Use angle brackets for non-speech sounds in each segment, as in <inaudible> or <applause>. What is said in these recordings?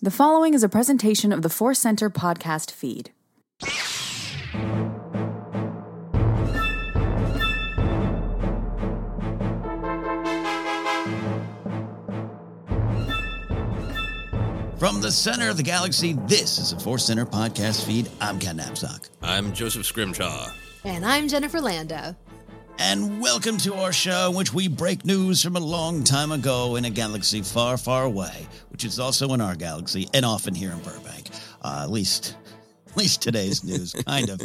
The following is a presentation of the Force Center podcast feed. From the center of the galaxy, this is a Force Center podcast feed. I'm Ken Napzok. I'm Joseph Scrimshaw. And I'm Jennifer Landa. And welcome to our show, in which we break news from a long time ago in a galaxy far, far away, which is also in our galaxy and often here in Burbank. Uh, at least, <laughs> at least today's news, <laughs> kind of,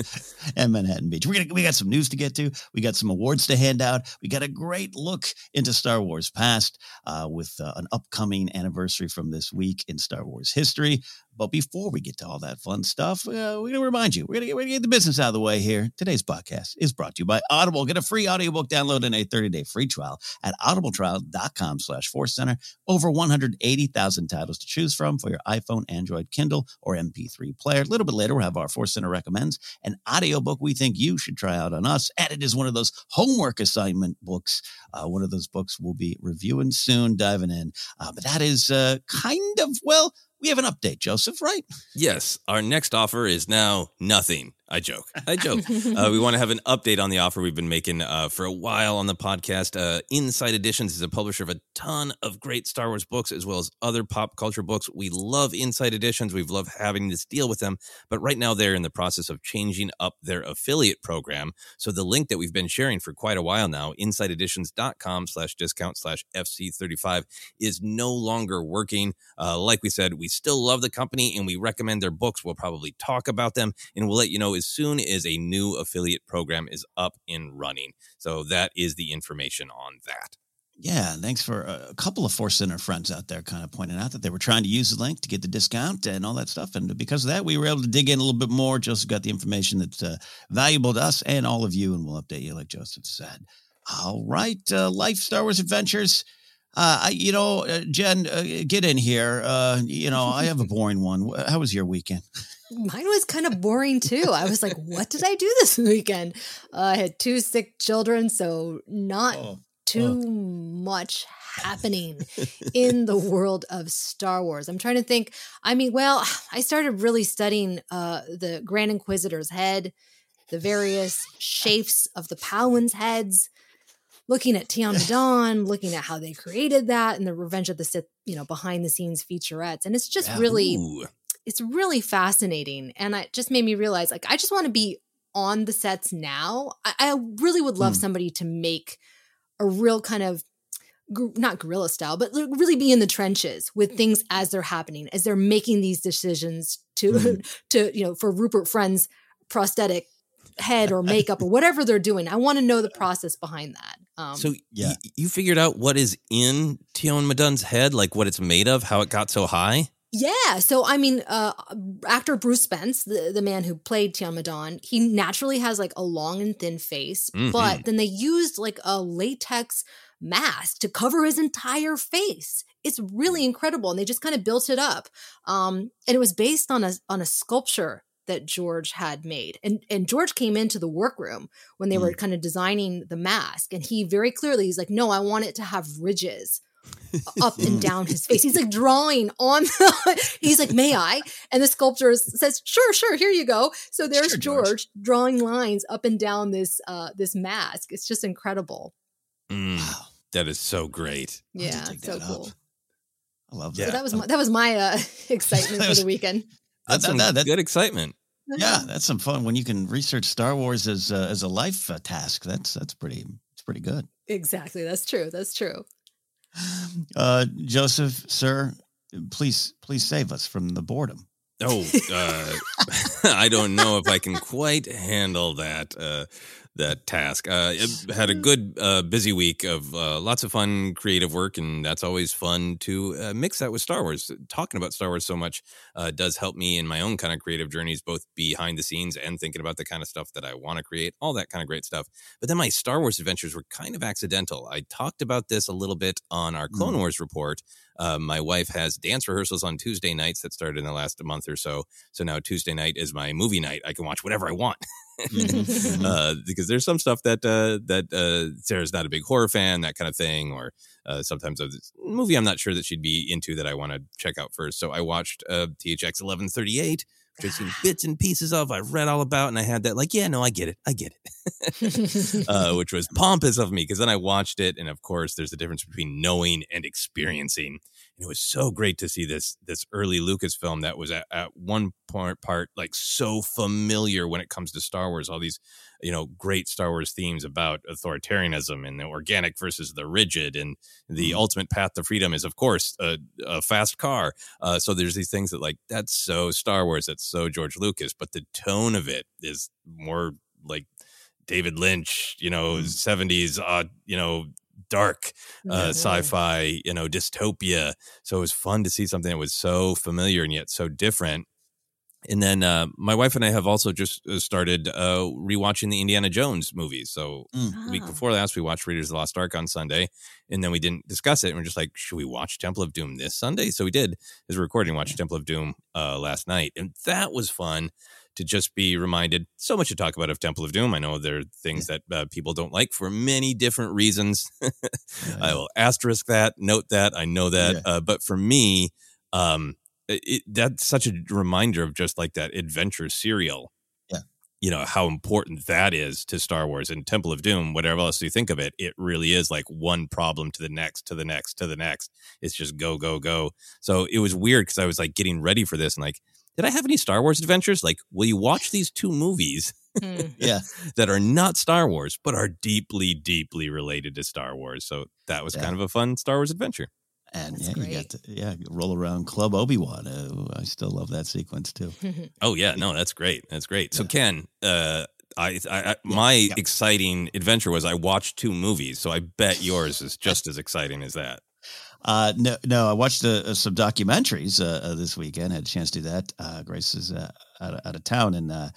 and Manhattan Beach. We're gonna, we got some news to get to. We got some awards to hand out. We got a great look into Star Wars past uh, with uh, an upcoming anniversary from this week in Star Wars history. But before we get to all that fun stuff, uh, we're going to remind you, we're going to get the business out of the way here. Today's podcast is brought to you by Audible. Get a free audiobook download and a 30-day free trial at audibletrial.com slash force center. Over 180,000 titles to choose from for your iPhone, Android, Kindle, or MP3 player. A little bit later, we'll have our Force Center recommends an audiobook we think you should try out on us. And it is one of those homework assignment books. Uh, one of those books we'll be reviewing soon, diving in. Uh, but that is uh, kind of, well, we have an update, Joseph, right? Yes, our next offer is now nothing. I joke. I joke. uh, we want to have an update on the offer we've been making uh, for a while on the podcast. Uh, Insight Editions is a publisher of a ton of great Star Wars books as well as other pop culture books. We love Insight Editions. We've loved having this deal with them, but right now they're in the process of changing up their affiliate program. So the link that we've been sharing for quite a while now, insighteditions.com slash discount slash FC35, is no longer working. Uh, like we said, we still love the company and we recommend their books. We'll probably talk about them and we'll let you know as soon as a new affiliate program is up and running. So that is the information on that. Yeah, thanks for a couple of Force Center friends out there kind of pointing out that they were trying to use the link to get the discount and all that stuff. And because of that, we were able to dig in a little bit more. Joseph got the information that's uh, valuable to us and all of you, and we'll update you like Joseph said. All right, uh, Life Star Wars Adventures. Uh, I, you know, uh, Jen, uh, get in here. Uh, you know, I have a boring one. How was your weekend? <laughs> Mine was kind of boring too. I was like, what did I do this <laughs> weekend? Uh, I had two sick children, so not oh, too oh. much happening in the <laughs> world of Star Wars. I'm trying to think. I mean, well, I started really studying uh, the Grand Inquisitor's head, the various shapes of the Palins' heads looking at Tion Medon, <laughs> looking at how they created that and the Revenge of the Sith, you know, behind the scenes featurettes. And it's just yeah, really ooh it's really fascinating. And it just made me realize like, I just want to be on the sets now. I, I really would love mm. somebody to make a real kind of not guerrilla style, but really be in the trenches with things as they're happening, as they're making these decisions to, mm. <laughs> to, you know, for Rupert Friend's prosthetic head or <laughs> makeup or whatever they're doing. I want to know the process behind that. Um, so yeah. Y- you figured out what is in Tion Medon's head, like what it's made of, how it got so high? Yeah. So, I mean, uh, actor Bruce Spence, the, the man who played Tion Medon, he naturally has like a long and thin face, mm-hmm. but then they used like a latex mask to cover his entire face. It's really incredible. And they just kind of built it up. Um, and it was based on a, on a sculpture that George had made. And and George came into the workroom when they mm. were kind of designing the mask and he very clearly he's like, "No, I want it to have ridges." Up and <laughs> down his face. He's like drawing on. The, <laughs> he's like, "May I?" And the sculptor says, "Sure, sure. Here you go." So there's sure, George. George. drawing lines up and down this uh, this mask. It's just incredible. Mm, wow, that is so great. Yeah, so cool. I love that. So that was my, that was my uh, <laughs> excitement for the weekend. That's that, that, that, good excitement. Yeah, that's some fun when you can research Star Wars as uh, as a life uh, task. That's that's pretty. It's pretty good. Exactly. That's true. That's true. Uh, Joseph, sir, please, please save us from the boredom. Oh, uh, <laughs> I don't know if I can quite handle that. Uh, that task. Uh, had a good uh, busy week of uh, lots of fun creative work, and that's always fun to uh, mix that with Star Wars. Talking about Star Wars so much uh, does help me in my own kind of creative journeys, both behind the scenes and thinking about the kind of stuff that I want to create, all that kind of great stuff. But then my Star Wars adventures were kind of accidental. I talked about this a little bit on our Clone mm. Wars report. Uh, my wife has dance rehearsals on Tuesday nights that started in the last month or so. So now Tuesday night is my movie night. I can watch whatever I want. <laughs> Mm-hmm. <laughs> uh, because there's some stuff that uh, that uh, Sarah's not a big horror fan, that kind of thing, or uh, sometimes a movie I'm not sure that she'd be into that I want to check out first. So I watched uh, THX 1138, which I've seen <sighs> bits and pieces of. I've read all about, and I had that like, yeah, no, I get it, I get it, <laughs> uh, which was pompous of me because then I watched it, and of course, there's a difference between knowing and experiencing and it was so great to see this this early Lucasfilm that was at, at one part part like so familiar when it comes to Star Wars. All these you know great Star Wars themes about authoritarianism and the organic versus the rigid, and the mm-hmm. ultimate path to freedom is of course a, a fast car. Uh, so there's these things that like that's so Star Wars, that's so George Lucas, but the tone of it is more like David Lynch, you know, mm. 70s, uh, you know, dark uh, sci-fi, you know, dystopia. So it was fun to see something that was so familiar and yet so different. And then uh, my wife and I have also just uh, started uh, rewatching the Indiana Jones movies. So mm. week ah. before last, we watched Raiders of the Lost Ark on Sunday, and then we didn't discuss it. And we're just like, should we watch Temple of Doom this Sunday? So we did. As we're recording, watched Temple of Doom uh, last night, and that was fun to just be reminded so much to talk about of Temple of Doom. I know there are things yeah. that uh, people don't like for many different reasons. yeah. <laughs> I will asterisk that, note that. I know that. Yeah. Uh, but for me, um, it, that's such a reminder of just like that adventure serial. Yeah. you know how important that is to Star Wars and Temple of Doom, whatever else you think of it, it really is like one problem to the next, to the next, to the next. It's just go, go, go. So it was weird because I was like getting ready for this and like, did I have any Star Wars adventures? Like, will you watch these two movies? yeah, <laughs> that are not Star Wars, but are deeply, deeply related to Star Wars. So that was Yeah. kind of a fun Star Wars adventure. And That's yeah, you got to yeah roll around Club Obi Wan. Uh, I still love that sequence too. <laughs> Oh yeah, no, that's great. That's great. So Yeah. Ken, uh, I, I, I my yeah. exciting adventure was I watched two movies. So I bet yours is <laughs> just as exciting as that. Uh, no, no, I watched uh, uh, some documentaries uh, uh, this weekend. Had a chance to do that. Uh, Grace is uh, out, of, out of town, and uh,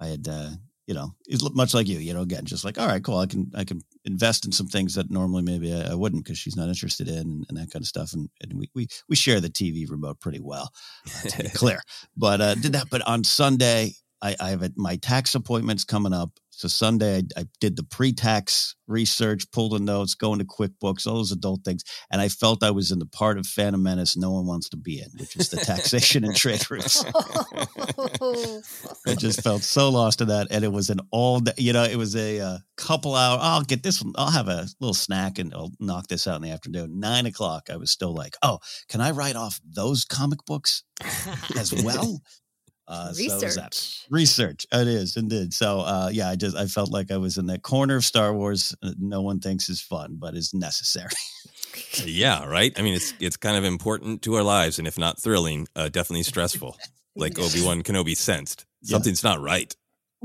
I had, uh, you know, it's much like you. You know, again, just like, all right, cool. I can, I can invest in some things that normally maybe I, I wouldn't because she's not interested in and, and that kind of stuff. And, and we, we, we share the TV remote pretty well, uh, to be <laughs> clear. But uh, did that. But on Sunday, I, I have a, my tax appointments coming up. So Sunday, I, I did the pre-tax research, pulled the notes, going to QuickBooks, all those adult things, and I felt I was in the part of Phantom Menace no one wants to be in, which is the taxation and trade <laughs> routes. I just felt so lost in that, and it was an all day. You know, it was a uh, couple hour. I'll get this one. I'll have a little snack and I'll knock this out in the afternoon. Nine o'clock. I was still like, oh, can I write off those comic books as well? Uh, so it that. Research. research it is indeed so uh yeah i just i felt like i was in that corner of star wars uh, no one thinks is fun but is necessary yeah, right. I mean, it's it's kind of important to our lives, and if not thrilling, uh, definitely stressful. Like <laughs> Obi Wan Kenobi sensed Yeah. something's not right.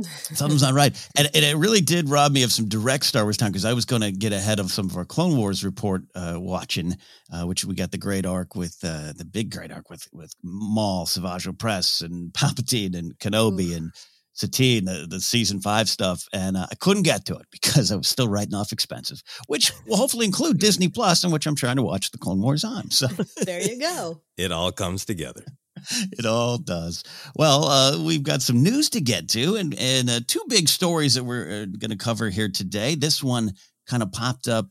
Something's not right and, and it really did rob me of some direct star wars time because i was going to get ahead of some of our clone wars report uh watching uh which we got the great arc with uh the big great arc with with maul Savage Opress and <laughs> palpatine and kenobi and Satine, the, the season five stuff, and uh, I couldn't get to it because I was still writing off expenses, which will hopefully include <laughs> Disney Plus, in which I'm trying to watch the Clone Wars on. So there you go. <laughs> It all comes together. <laughs> it all does. Well, uh, we've got some news to get to, and and uh, two big stories that we're uh, going to cover here today. This one kind of popped up.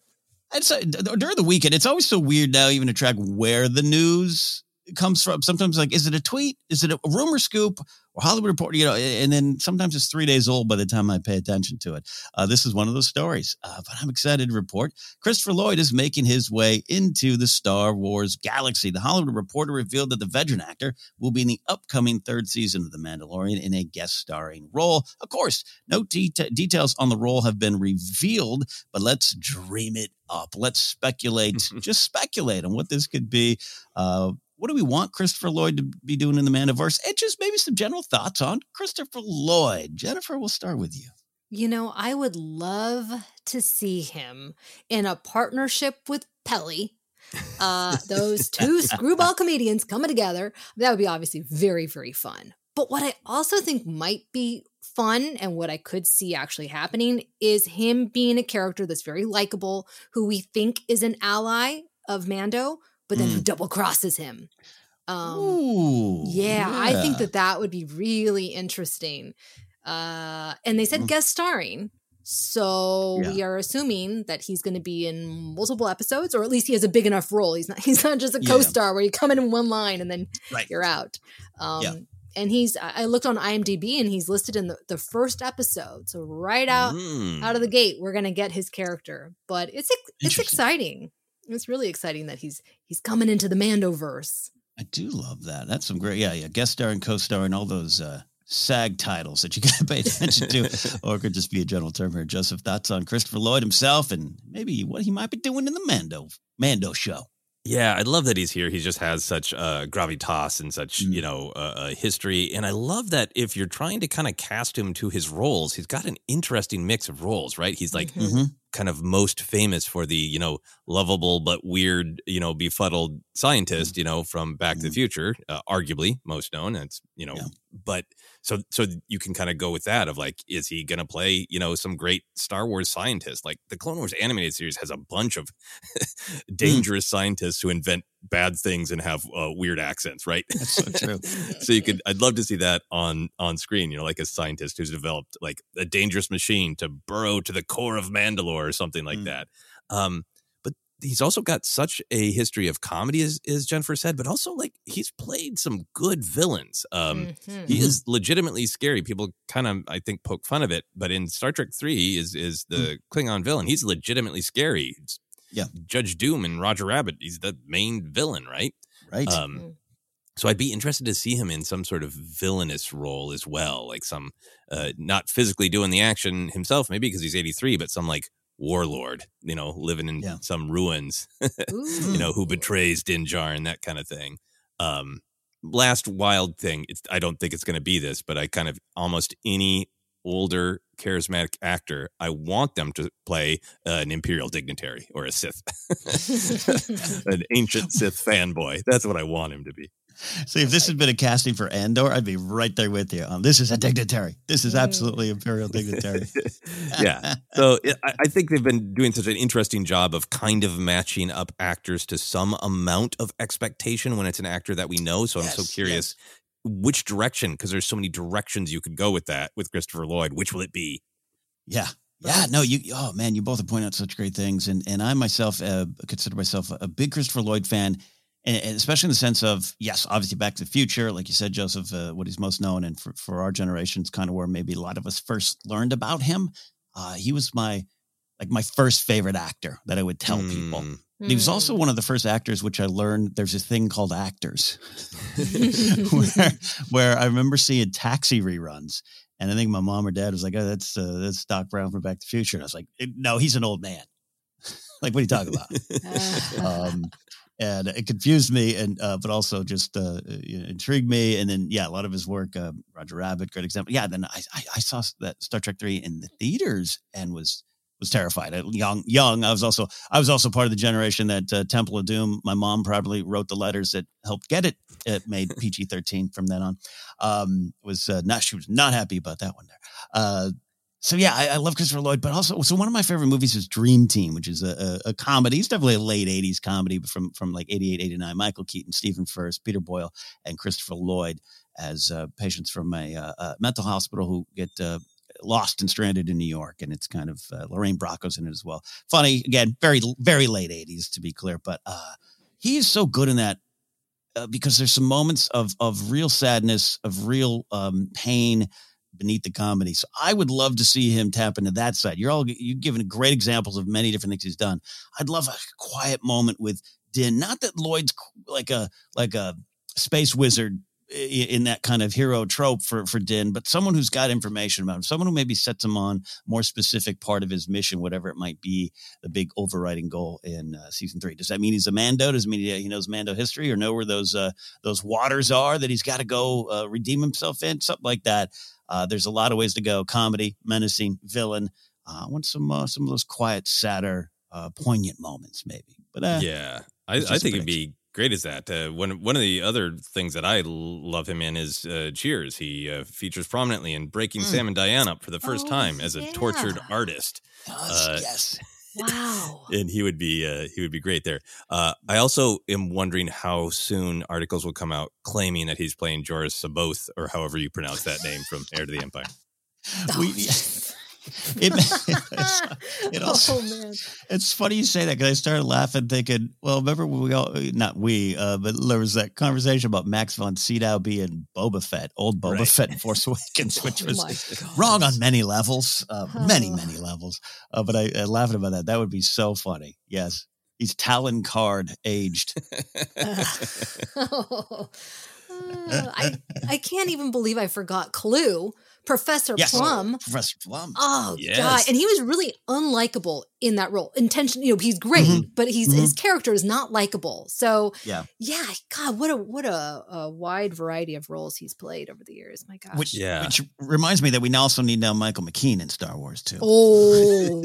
Say d- during the weekend. It's always so weird now, even to track where the news comes from. Sometimes, like, is it a tweet? Is it a rumor scoop or Hollywood Reporter? You know, and then sometimes it's three days old by the time I pay attention to it. Uh, this is one of those stories, uh, but I'm excited to report Christopher Lloyd is making his way into the Star Wars galaxy. The Hollywood Reporter revealed that the veteran actor will be in the upcoming third season of The Mandalorian in a guest starring role. Of course, no det- details on the role have been revealed, but let's dream it up. Let's speculate, <laughs> just speculate on what this could be. Uh, what do we want Christopher Lloyd to be doing in the Mandiverse? And just maybe some general thoughts on Christopher Lloyd. Jennifer, we'll start with you. You know, I would love to see him in a partnership with Peli. Uh, <laughs> those two screwball comedians coming together. That would be obviously very, very fun. But what I also think might be fun and what I could see actually happening is him being a character that's very likable, who we think is an ally of Mando, but then who double crosses him. Um, Ooh, yeah, I think that that would be really interesting. Uh, and they said guest starring. So Yeah. we are assuming that he's going to be in multiple episodes, or at least he has a big enough role. He's not <laughs> he's not just a Yeah. co-star where you come in in one line and then Right. you're out. Um, Yeah. And he's I looked on IMDb and he's listed in the, the first episode. So right out Mm. out of the gate, we're gonna get his character. But it's it's exciting. It's really exciting that he's he's coming into the Mandoverse. I do love that. That's some great, yeah, yeah. Guest star and co-star and all those uh, SAG titles that you <laughs> got to pay attention to, <laughs> or it could just be a general term here. Joseph, thoughts on Christopher Lloyd himself and maybe what he might be doing in the Mando Mando show. Yeah, I love that he's here. He just has such uh, gravitas and such, Mm. you know, uh, uh, history. And I love that if you're trying to kind of cast him to his roles, he's got an interesting mix of roles, right? He's like Mhm. Mhm. kind of most famous for the, you know, lovable but weird, you know, befuddled scientist, you know, from Back to the Mhm. Future, uh, arguably most known. It's, you know, Yeah. but so so you can kind of go with that of like, is he going to play, you know, some great Star Wars scientist? Like the Clone Wars animated series has a bunch of <laughs> dangerous scientists who invent bad things and have uh, weird accents, right? So true. <laughs> so you could, I'd love to see that on on screen. You know, like a scientist who's developed like a dangerous machine to burrow to the core of Mandalore or something like Mm. that. Um, he's also got such a history of comedy, as, as Jennifer said, but also like he's played some good villains. Um, Mhm. He is legitimately scary. People kind of, I think, poke fun of it, but in Star Trek Three, is is the Klingon villain. He's legitimately scary. It's Yeah. Judge Doom and Roger Rabbit. He's the main villain, right? Right. Um, so I'd be interested to see him in some sort of villainous role as well, like some uh, not physically doing the action himself, maybe because he's 83, but some like warlord, you know, living in Yeah. some ruins, <laughs> you know, who betrays Djarin and that kind of thing. Um, last wild thing, it's, I don't think it's going to be this, but I kind of almost any older charismatic actor, I want them to play uh, an imperial dignitary or a Sith, <laughs> <laughs> an ancient Sith fanboy. That's what I want him to be. <laughs> See, if this had been a casting for Andor, I'd be right there with you. Um, this is a dignitary. This is absolutely imperial dignitary. <laughs> yeah. So I I think they've been doing such an interesting job of kind of matching up actors to some amount of expectation when it's an actor that we know. So I'm so Yes, curious which direction, because there's so many directions you could go with that with Christopher Lloyd. Which will it be? Yeah. Yeah, no, you. Oh man, you both have pointed out such great things, and and I myself uh, consider myself a big Christopher Lloyd fan, and, and especially in the sense of yes, obviously Back to the Future, like you said, Joseph, uh, what he's most known, and for for our generation, it's kind of where maybe a lot of us first learned about him. Uh, he was my like my first favorite actor that I would tell people. Mm. He was also one of the first actors which I learned there's a thing called actors, <laughs> <laughs> where, where I remember seeing taxi reruns. And I think my mom or dad was like, "Oh, that's uh, that's Doc Brown from Back to the Future." And I was like, "Eh, "No, he's an old man. <laughs> like, what are you talking about?" um, and it confused me, and uh, but also just uh, know, intrigued me. And then, yeah, a lot of his work, uh, Roger Rabbit, great example. Yeah, then I, I I saw that Star Trek three in the theaters and was was terrified. I, young, young. I was also I was also part of the generation that uh, Temple of Doom. My mom probably wrote the letters that helped get it. It made PG thirteen from then on. Um, was uh, not she was not happy about that one there. So yeah, I, I love Christopher Lloyd, but also so one of my favorite movies is Dream Team, which is a, a, a comedy. It's definitely a late '80s comedy, but from from like '88, '89. Michael Keaton, Stephen Furst, Peter Boyle, and Christopher Lloyd as uh, patients from a, uh, uh mental hospital who get uh, lost and stranded in New York, and it's kind of uh, Lorraine Bracco's in it as well. Funny again, very very late '80s to be clear, but uh, he is so good in that because there's some moments of of real sadness, of real um, pain beneath the comedy. So I would love to see him tap into that side. You're all you've given great examples of many different things he's done. I'd love a quiet moment with Din. Not that Lloyd's like a like a space wizard in that kind of hero trope for for Din, but someone who's got information about him, someone who maybe sets him on more specific part of his mission, whatever it might be, the big overriding goal in uh, season three. Does that mean he's a Mando? Does it mean he knows Mando history or know where those uh, those waters are that he's got to go uh, redeem himself in? Something like that. Uh, there's a lot of ways to go: comedy, menacing, villain. Uh, I want some uh, some of those quiet, sadder, uh, poignant moments, maybe. But uh, yeah, I, I think it'd be great as that. Uh, one one of the other things that I l- love him in is uh, Cheers. He uh, features prominently in breaking Mm. Sam and Diane up for the first Oh, time as a tortured artist. yes, Uh, yes. Wow. and he would be uh, he would be great there. Uh, I also am wondering how soon articles will come out claiming that he's playing Joruus C'baoth or however you pronounce that name from Heir to the Empire. We- <laughs> it, <laughs> it also, oh man. it's funny you say that because I started laughing, thinking, well, remember when we all, not we, uh, but there was that conversation about Max von Sydow being Boba Fett, old Boba Right. Fett in Force Awakens, <laughs> which Oh was my God. wrong on many levels, uh, many, Oh. many levels. Uh, but I, I laughing about that. That would be so funny. Yes. He's Talon Karrde aged. Oh. Uh, I I can't even believe I forgot Clue, Professor Yes. Plum. Professor Plum. Oh god, and he was really unlikable in that role. Intention, you know, he's great, Mhm. but he's his character is not likable. So Yeah. yeah, God, what a what a, a wide variety of roles he's played over the years. My gosh. Which, Yeah. which reminds me that we now also need now Michael McKean in Star Wars too. oh, <laughs>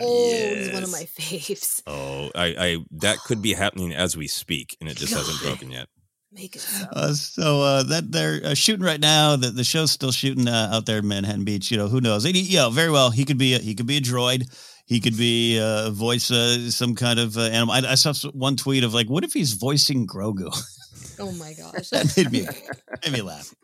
oh, he's one of my faves. Oh, I, I that could be happening as we speak, and it just hasn't broken yet. Make it so. Uh, so uh, that they're uh, shooting right now. The, the show's still shooting uh, out there in Manhattan Beach. You know who knows? And he, you know, very well. He could be a, he could be a droid. He could be uh, voice uh, some kind of uh, animal. I, I saw one tweet of like, what if he's voicing Grogu? oh my gosh. <laughs> that made me <laughs> made me laugh.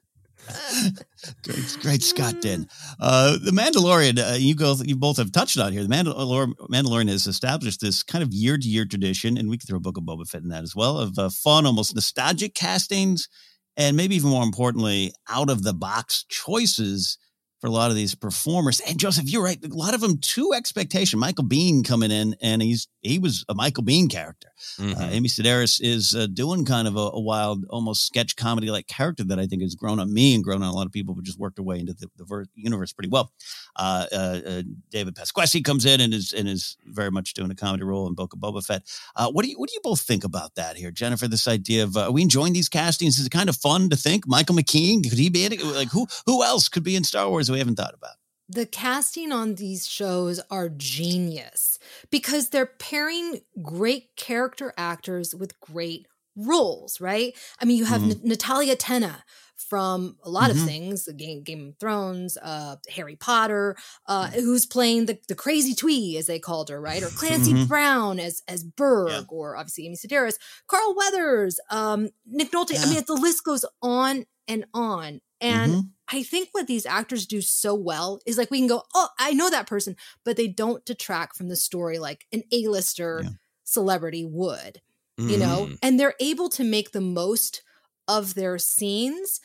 Great, great Scott did. Uh, the Mandalorian, uh, you go, you both have touched on here. The Mandalor- Mandalorian has established this kind of year to year tradition, and we can throw a Book of Boba Fett in that as well, of uh, fun, almost nostalgic castings, and maybe even more importantly, out of the box choices for a lot of these performers. And Joseph, you're right. A lot of them to expectation. Michael Biehn coming in, and he's he was a Michael Biehn character. Mm-hmm. Uh, Amy Sedaris is uh, doing kind of a, a, wild, almost sketch comedy like character that I think has grown on me and grown on a lot of people, but just worked her way into the, the ver- universe pretty well. Uh, uh, uh David Pasquesi comes in and is and is very much doing a comedy role in Book of Boba Fett. Uh, what do you what do you both think about that here, Jennifer? This idea of are we enjoying these castings? Is it kind of fun to think Michael McKean could he be in it? Like who who else could be in Star Wars that we haven't thought about? The casting on these shows are genius because they're pairing great character actors with great roles, right? I mean, you have mm-hmm. N- Natalia Tena from a lot mm-hmm. of things, Game, Game of Thrones, uh, Harry Potter, uh, mm. who's playing the, the crazy twee, as they called her, right? Or Clancy mm-hmm. Brown as as Burg, yeah. or obviously Amy Sedaris, Carl Weathers, um, Nick Nolte. Yeah. I mean, the list goes on and on. And mm-hmm. I think what these actors do so well is like we can go, oh, I know that person, but they don't detract from the story like an A-lister yeah. celebrity would, mm-hmm. you know? Mm-hmm. And they're able to make the most of their scenes.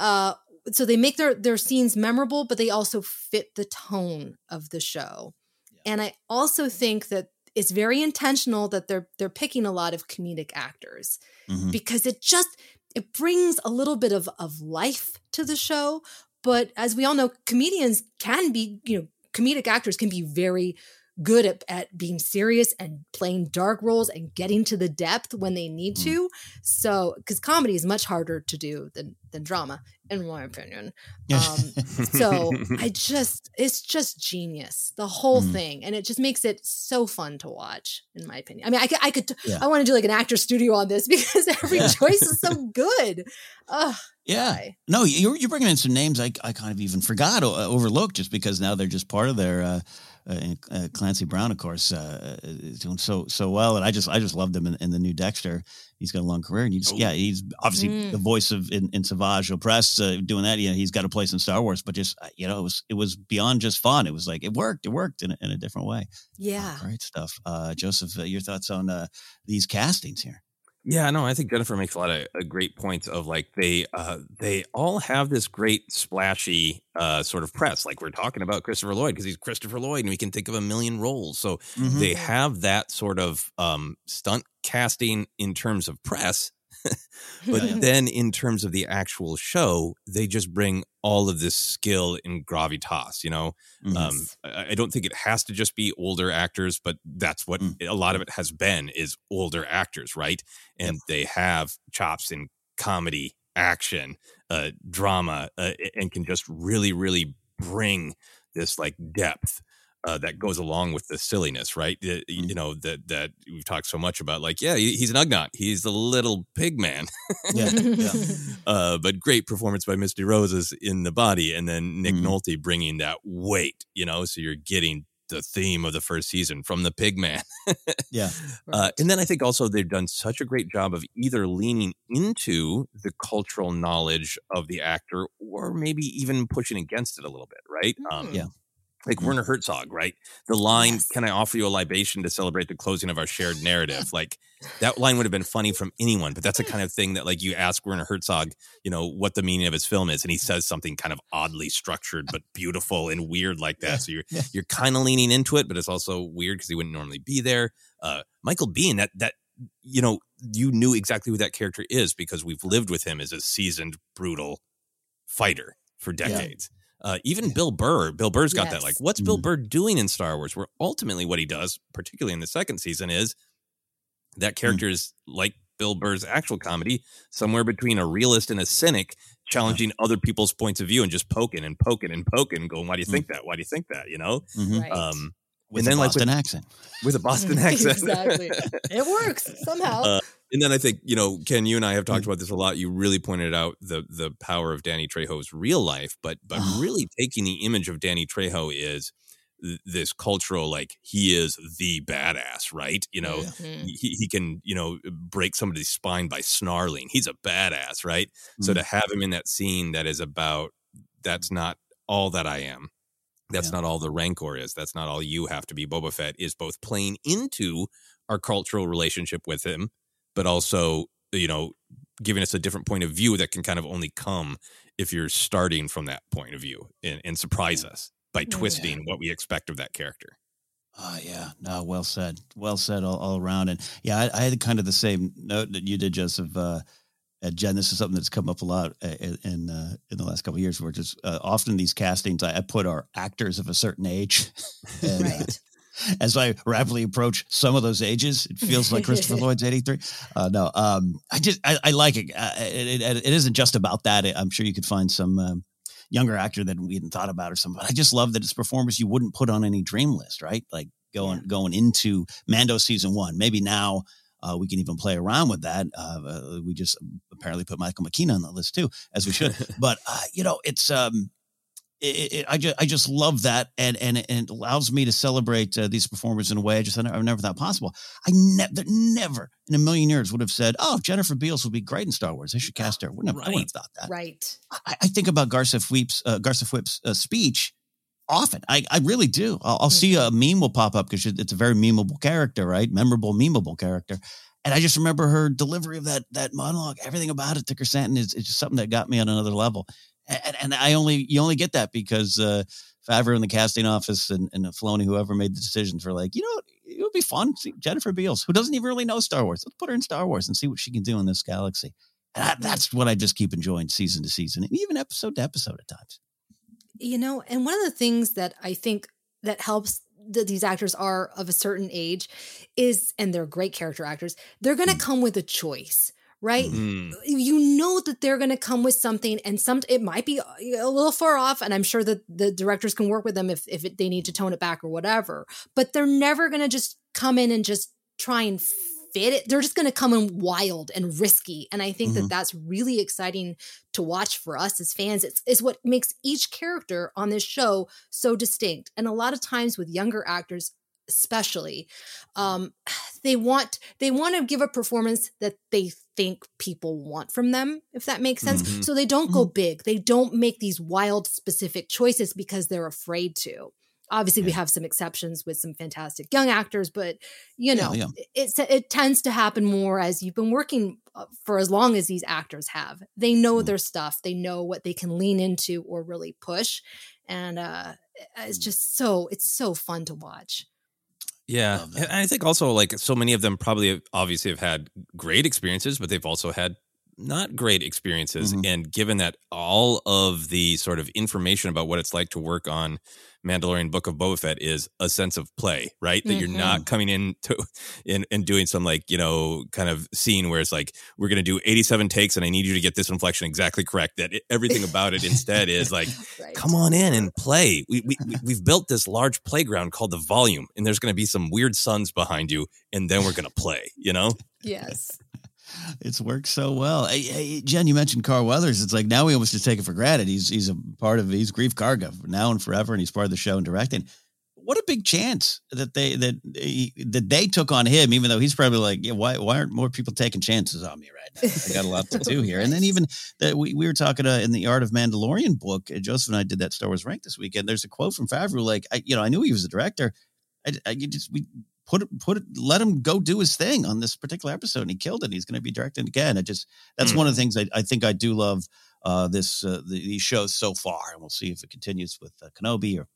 Uh, so they make their their scenes memorable, but they also fit the tone of the show. Yeah. And I also think that it's very intentional that they're they're picking a lot of comedic actors mm-hmm. because it just it brings a little bit of, of life to the show. But as we all know, comedians can be, you know, comedic actors can be very good at, at being serious and playing dark roles and getting to the depth when they need mm-hmm. to. So, because comedy is much harder to do than than drama, in my opinion. Um, so, <laughs> I just it's just genius the whole mm. thing, and it just makes it so fun to watch. In my opinion, I mean, I could I could yeah. I want to do like an actor studio on this <laughs> because every choice is so <laughs> good. Oh, yeah. No, you're, you're bringing in some names I, I kind of even forgot or uh, overlooked just because now they're just part of their uh, uh, uh, Clancy Brown, of course, uh, is doing so so well, and I just I just loved him in, in, the new Dexter. He's got a long career, and you just oh. yeah, he's obviously mm. the voice of in, in Savage Opress uh, doing that. Yeah, he's got a place in Star Wars, but just uh, you know, it was it was beyond just fun. It was like it worked. It worked in a, in a different way. Yeah, great stuff. Joseph, your thoughts on these castings here? Yeah, no, I think Jennifer makes a lot of uh, great points of like they uh they all have this great splashy uh sort of press. Like we're talking about Christopher Lloyd because he's Christopher Lloyd and we can think of a million roles. So mm-hmm. they have that sort of um stunt casting in terms of press <laughs> but yeah. then in terms of the actual show, they just bring all of this skill in gravitas, you know? Mm-hmm. Um, I, I, don't think it has to just be older actors, but that's what mm-hmm. a lot of it has been is older actors, right? And yep. they have chops in comedy, action, uh, drama, uh, and can just really, really bring this like depth uh, that goes along with the silliness, right? Mm. you know that that we've talked so much about. Like, yeah, he's an Ugnaught. He's the little pig man. yeah, yeah. <laughs> Uh, but great performance by Misty Rosas in the body, and then Nick mm. Nolte bringing that weight. You know, so you're getting the theme of the first season from the pig man. yeah. <laughs> Uh, and then I think also they've done such a great job of either leaning into the cultural knowledge of the actor or maybe even pushing against it a little bit, right? Mm. Um, yeah like Werner Herzog, right? The line, yes. "Can I offer you a libation to celebrate the closing of our shared <laughs> narrative?" like that line would have been funny from anyone, but that's the kind of thing that like you ask Werner Herzog, you know, what the meaning of his film is, and he says something kind of oddly structured but beautiful and weird like that. So you're <laughs> you're kind of leaning into it, but it's also weird because he wouldn't normally be there. Uh, Michael Biehn, that that you know, you knew exactly who that character is because we've lived with him as a seasoned, brutal fighter for decades. Yeah. Uh, even Bill Burr, Bill Burr's got yes. that. Like, what's mm Bill Burr doing in Star Wars? Where ultimately what he does, particularly in the second season, is that mm. character mm is like Bill Burr's actual comedy, somewhere between a realist and a cynic, challenging yeah. other people's points of view and just poking and poking and poking, going, "Why do you mm think that? Why do you think that?" You know. Mm-hmm. Right. Um, with and then Boston like with, accent. With a Boston <laughs> accent. exactly. It works somehow. Uh, and then I think you know, Ken, you and I have talked mm. about this a lot. You really pointed out the the power of Danny Trejo's real life, but but really taking the image of Danny Trejo is th- this cultural like he is the badass, right? You know, Mhm. he, he can you know break somebody's spine by snarling. He's a badass, right? So Mhm. to have him in that scene that is about that's not all that I am. That's Yeah. not all the rancor is. That's not all you have to be. Boba Fett is both playing into our cultural relationship with him, but also, you know, giving us a different point of view that can kind of only come if you're starting from that point of view and, and surprise us by Yeah. twisting what we expect of that character. Oh yeah, no, well said, well said all, all around. And yeah, I, I had kind of the same note that you did, Joseph. Uh, uh, Jen, this is something that's come up a lot uh, in in, uh, in the last couple of years. Where just uh, often these castings, I, I put our actors of a certain age. <laughs> and, uh, Right. as I rapidly approach some of those ages, it feels like Christopher <laughs> Lloyd's 83. Uh, no, um, I just, I, I like it. Uh, it, it. It isn't just about that. I'm sure you could find some um, younger actor that we hadn't thought about or something. But I just love that it's performers you wouldn't put on any dream list, right? Like going, going into Mando season one. Maybe now uh, we can even play around with that. Uh, uh, we just apparently put Michael McKean on the list too, as we should. <laughs> but, uh, you know, it's, um, it, it, I just I just love that, and and, and it allows me to celebrate uh, these performers in a way I just I never, I never thought possible. I never never in a million years would have said, "Oh, Jennifer Beals would be great in Star Wars. They should cast her." Wouldn't have, I wouldn't have thought that. Right. I, I think about Garsa Fwip's uh, Fwip's uh, speech often. I, I really do. I'll, I'll see a meme will pop up because it's a very memeable character, right? Memorable, memeable character. And I just remember her delivery of that that monologue. Everything about it, Ticker Santon, is, is just something that got me on another level. And, and I only you only get that because uh, Favreau in the casting office and, and Filoni, whoever made the decisions, were like, you know, it would be fun. See Jennifer Beals, who doesn't even really know Star Wars. Let's put her in Star Wars and see what she can do in this galaxy. And I, that's what I just keep enjoying season to season, and even episode to episode at times. You know and one of the things that i think that helps that these actors are of a certain age is and they're great character actors they're going to come with a choice right Mm. you know that they're going to come with something and some it might be a little far off and i'm sure that the directors can work with them if if it, they need to tone it back or whatever but they're never going to just come in and just try and fit it they're just going to come in wild and risky and i think Mhm. that that's really exciting to watch for us as fans. It's, it's what makes each character on this show so distinct and a lot of times with younger actors especially um <sighs> they want they want to give a performance that they think people want from them if that makes sense. Mhm. so they don't go big. They don't make these wild specific choices because they're afraid to obviously we have some exceptions with some fantastic young actors but you know yeah. it it tends to happen more as you've been working uh, for as long as these actors have. They know their stuff. They know what they can lean into or really push and uh it's just so it's so fun to watch. Yeah, and I think also like so many of them probably have, obviously have had great experiences, but they've also had not great experiences. Mhm. And given that all of the sort of information about what it's like to work on Mandalorian Book of Boba Fett is a sense of play, right? That you're not coming in to <laughs> and, and doing some like, you know, kind of scene where it's like, we're going to do 87 takes and I need you to get this inflection exactly correct. That it, everything about it instead is like, <laughs> right come on in and play. We, we, we- we've built this large playground called the volume, and there's going to be some weird suns behind you, and then we're going to play, you know? yes It's worked so well. Hey, hey, Jen, you mentioned Carl Weathers. It's like now we almost just take it for granted. He's he's a part of he's Greef Karga now and forever, and he's part of the show and directing. What a big chance that they that he, that they took on him, even though he's probably like, yeah, why why aren't more people taking chances on me right now? I got a lot to do here. And then even that we, we were talking uh, in the Art of Mandalorian book, Joseph and I did that Star Wars rank this weekend. There's a quote from Favreau, like, I, you know, I knew he was a director. I, I just we put it put it let him go do his thing on this particular episode and he killed it he's going to be directing again. I just that's one of the things I, I think i do love uh this uh, the, these shows so far and we'll see if it continues with uh, kenobi or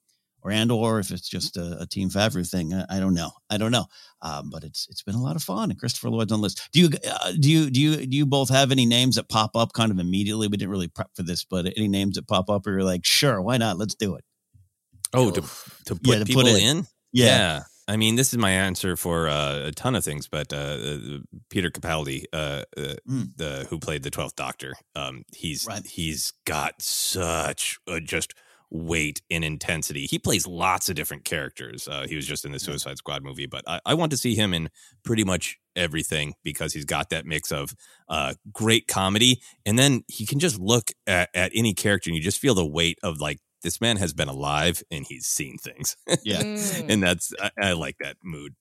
or Andor if it's just a, a team Favreau thing. I, I don't know. I don't know. Um but it's it's been a lot of fun and christopher lloyd's on the list. Do you uh, do you do you do you both have any names that pop up kind of immediately? We didn't really prep for this but any names that pop up or you're like sure why not? Let's do it. Oh, to, to put Yeah, to put people it- in? yeah. I mean, this is my answer for uh, a ton of things, but uh, uh, Peter Capaldi, uh, uh, Mm. the who played the Twelfth Doctor, um, he's Right. he's got such a just weight and intensity. He plays lots of different characters. Uh, he was just in the Suicide Squad movie, but I, I want to see him in pretty much everything because he's got that mix of uh, great comedy, and then he can just look at, at any character and you just feel the weight of like this man has been alive and he's seen things. <laughs> Yeah. Mm. and that's I, I like that mood.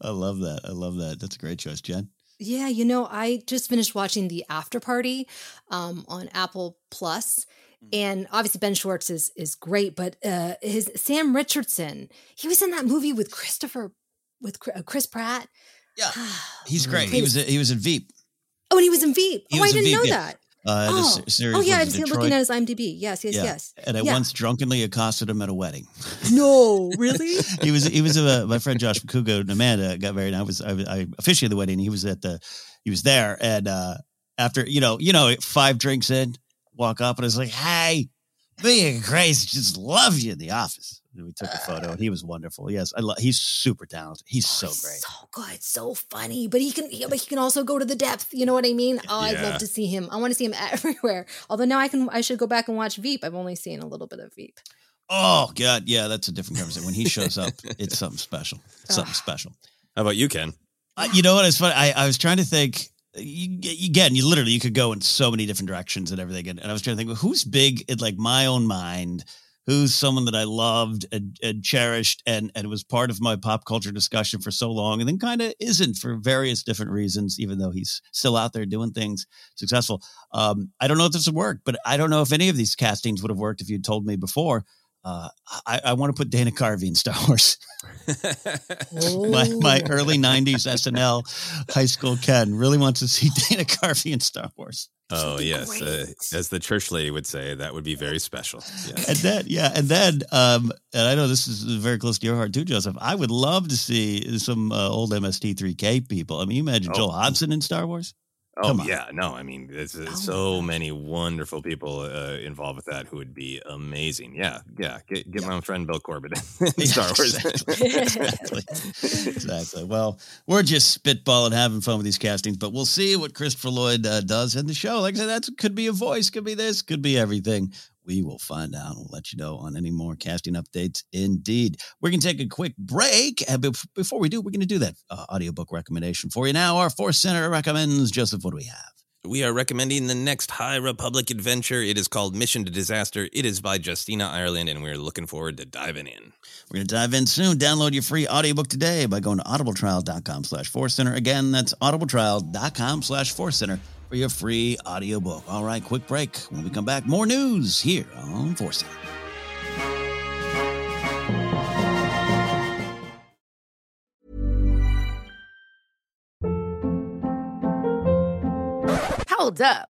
I love that. I love that. That's a great choice, Jen. Yeah, you know, I just finished watching the After Party um, on Apple Plus, and obviously Ben Schwartz is is great, but uh, his Sam Richardson, he was in that movie with Christopher with uh, Chris Pratt. Yeah, <sighs> he's great. He was he was in Veep. Oh, and he was in Veep. He oh, I didn't Veep, know yeah. that. Uh, oh. oh yeah, I was was in looking at his IMDb. Yes, yes, Yeah. yes. And I Yeah. once drunkenly accosted him at a wedding. No, <laughs> really? he was he was uh, my friend Josh McCugo and Amanda got married. And I was I, was- I officiated the wedding. He was at the he was there, and uh, after you know you know five drinks in, walk up and I was like, "Hey, being crazy, just love you in the office." And we took a photo, and he was wonderful. Yes, I love. He's super talented. He's so great. So good, so funny. But he can, yeah, but he can also go to the depth. You know what I mean? Oh, I'd love to see him. I want to see him <laughs> everywhere. Although now I can, I should go back and watch Veep. I've only seen a little bit of Veep. Oh God, yeah, that's a different conversation. When he shows up, <laughs> it's something special. Something special. How about you, Ken? Uh, you know what? It's funny. I, I was trying to think. You, again, you literally you could go in so many different directions and everything. And, and I was trying to think, well, who's big in like my own mind? Who's someone that I loved and, and cherished and and was part of my pop culture discussion for so long, and then kind of isn't for various different reasons, even though he's still out there doing things successful. Um, I don't know if this would work, but I don't know if any of these castings would have worked if you'd told me before. Uh, I, I want to put Dana Carvey in Star Wars. <laughs> my, my early 90s SNL high school Ken really wants to see <laughs> Dana Carvey in Star Wars. Oh yes, uh, as the church lady would say, that would be very special. Yes. And then, yeah, and then, um, and I know this is very close to your heart too, Joseph. I would love to see some uh, old MST3K people. I mean, you imagine Oh. Joel Hodgson in Star Wars? Oh yeah, no, I mean, there's uh, so many wonderful people uh, involved with that who would be amazing. Yeah, yeah. Get, get my friend Bill Corbett <laughs> in Star Wars. <laughs> <laughs> exactly. exactly. Well, we're just spitballing, having fun with these castings, but we'll see what Christopher Lloyd uh, does in the show. Like I said, that could be a voice, could be this, could be everything. We will find out. We'll let you know on any more casting updates. Indeed, we're going to take a quick break. And before we do, we're going to do that uh, audiobook recommendation for you now. Our Force Center recommends. Joseph, what do we have? We are recommending the next High Republic adventure. It is called Mission to Disaster. It is by Justina Ireland, and we're looking forward to diving in. We're going to dive in soon. Download your free audiobook today by going to audibletrial.com slash force center. Again, that's audibletrial.com slash force center for your free audiobook. All right, quick break. When we come back, more news here on Center. Hold up.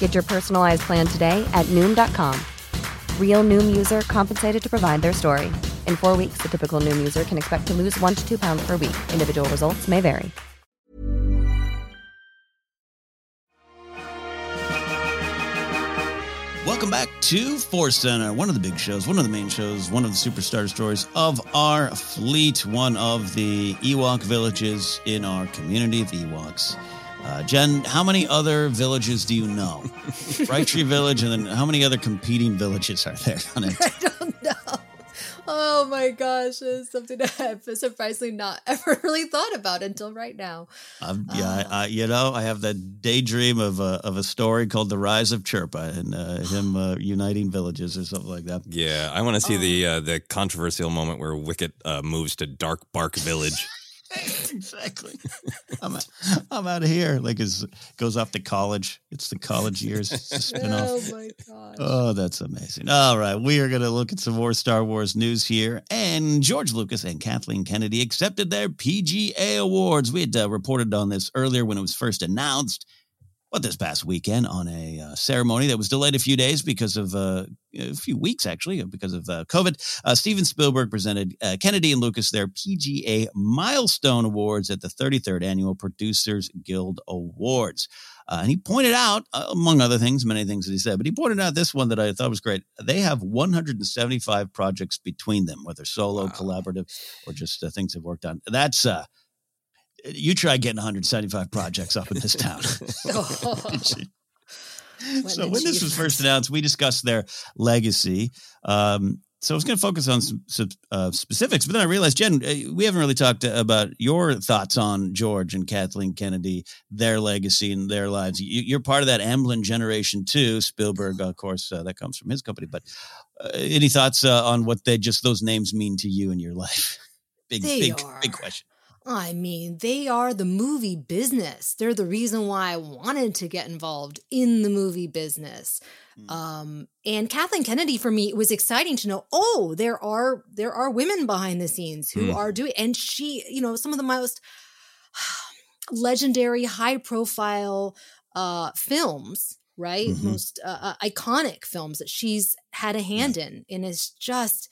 Get your personalized plan today at Noom.com. Real Noom user compensated to provide their story. In four weeks, the typical Noom user can expect to lose one to two pounds per week. Individual results may vary. Welcome back to Force Center, uh, one of the big shows, one of the main shows, one of the superstar stories of our fleet, one of the Ewok villages in our community, the Ewoks. Uh, Jen, how many other villages do you know? <laughs> Bright Tree Village, and then how many other competing villages are there on it? <laughs> I don't know. Oh my gosh, it's something that I've surprisingly not <laughs> ever really thought about until right now. Um, yeah, I, I, you know, I have that daydream of a, of a story called The Rise of Chirpa and uh, him uh, <gasps> uniting villages or something like that. Yeah, I want to see the uh, the controversial moment where Wicket uh, moves to Dark Bark Village. <laughs> exactly. I'm <laughs> I'm out of here. Like his goes off to college. It's the college years. Spinoff. Oh my gosh. Oh, that's amazing. All right. We are going to look at some more Star Wars news here. And George Lucas and Kathleen Kennedy accepted their PGA awards. We had uh, reported on this earlier when it was first announced. What this past weekend on a uh, ceremony that was delayed a few days because of uh, a few weeks, actually, because of uh, COVID. Uh, Steven Spielberg presented uh, Kennedy and Lucas their PGA Milestone Awards at the 33rd Annual Producers Guild Awards. Uh, and he pointed out, uh, among other things, many things that he said, but he pointed out this one that I thought was great. They have 175 projects between them, whether solo, wow. collaborative, or just uh, things they've worked on. That's uh, you try getting 175 projects up in this town. <laughs> <laughs> so when this was first announced, we discussed their legacy. Um, so I was going to focus on some, some uh, specifics, but then I realized, Jen, uh, we haven't really talked about your thoughts on George and Kathleen Kennedy, their legacy and their lives. You, are part of that Amblin generation too. Spielberg, of course, uh, that comes from his company. But uh, any thoughts uh, on what they just those names mean to you in your life? <laughs> Big, they big, are. big question. I mean, they are the movie business. They're the reason why I wanted to get involved in the movie business. Mm. Um, and Kathleen Kennedy for me it was exciting to know. Oh, there are there are women behind the scenes who mm. are doing, and she, you know, some of the most <sighs> legendary, high profile uh, films, right? Mm-hmm. Most uh, uh, iconic films that she's had a hand yeah. in, and it's just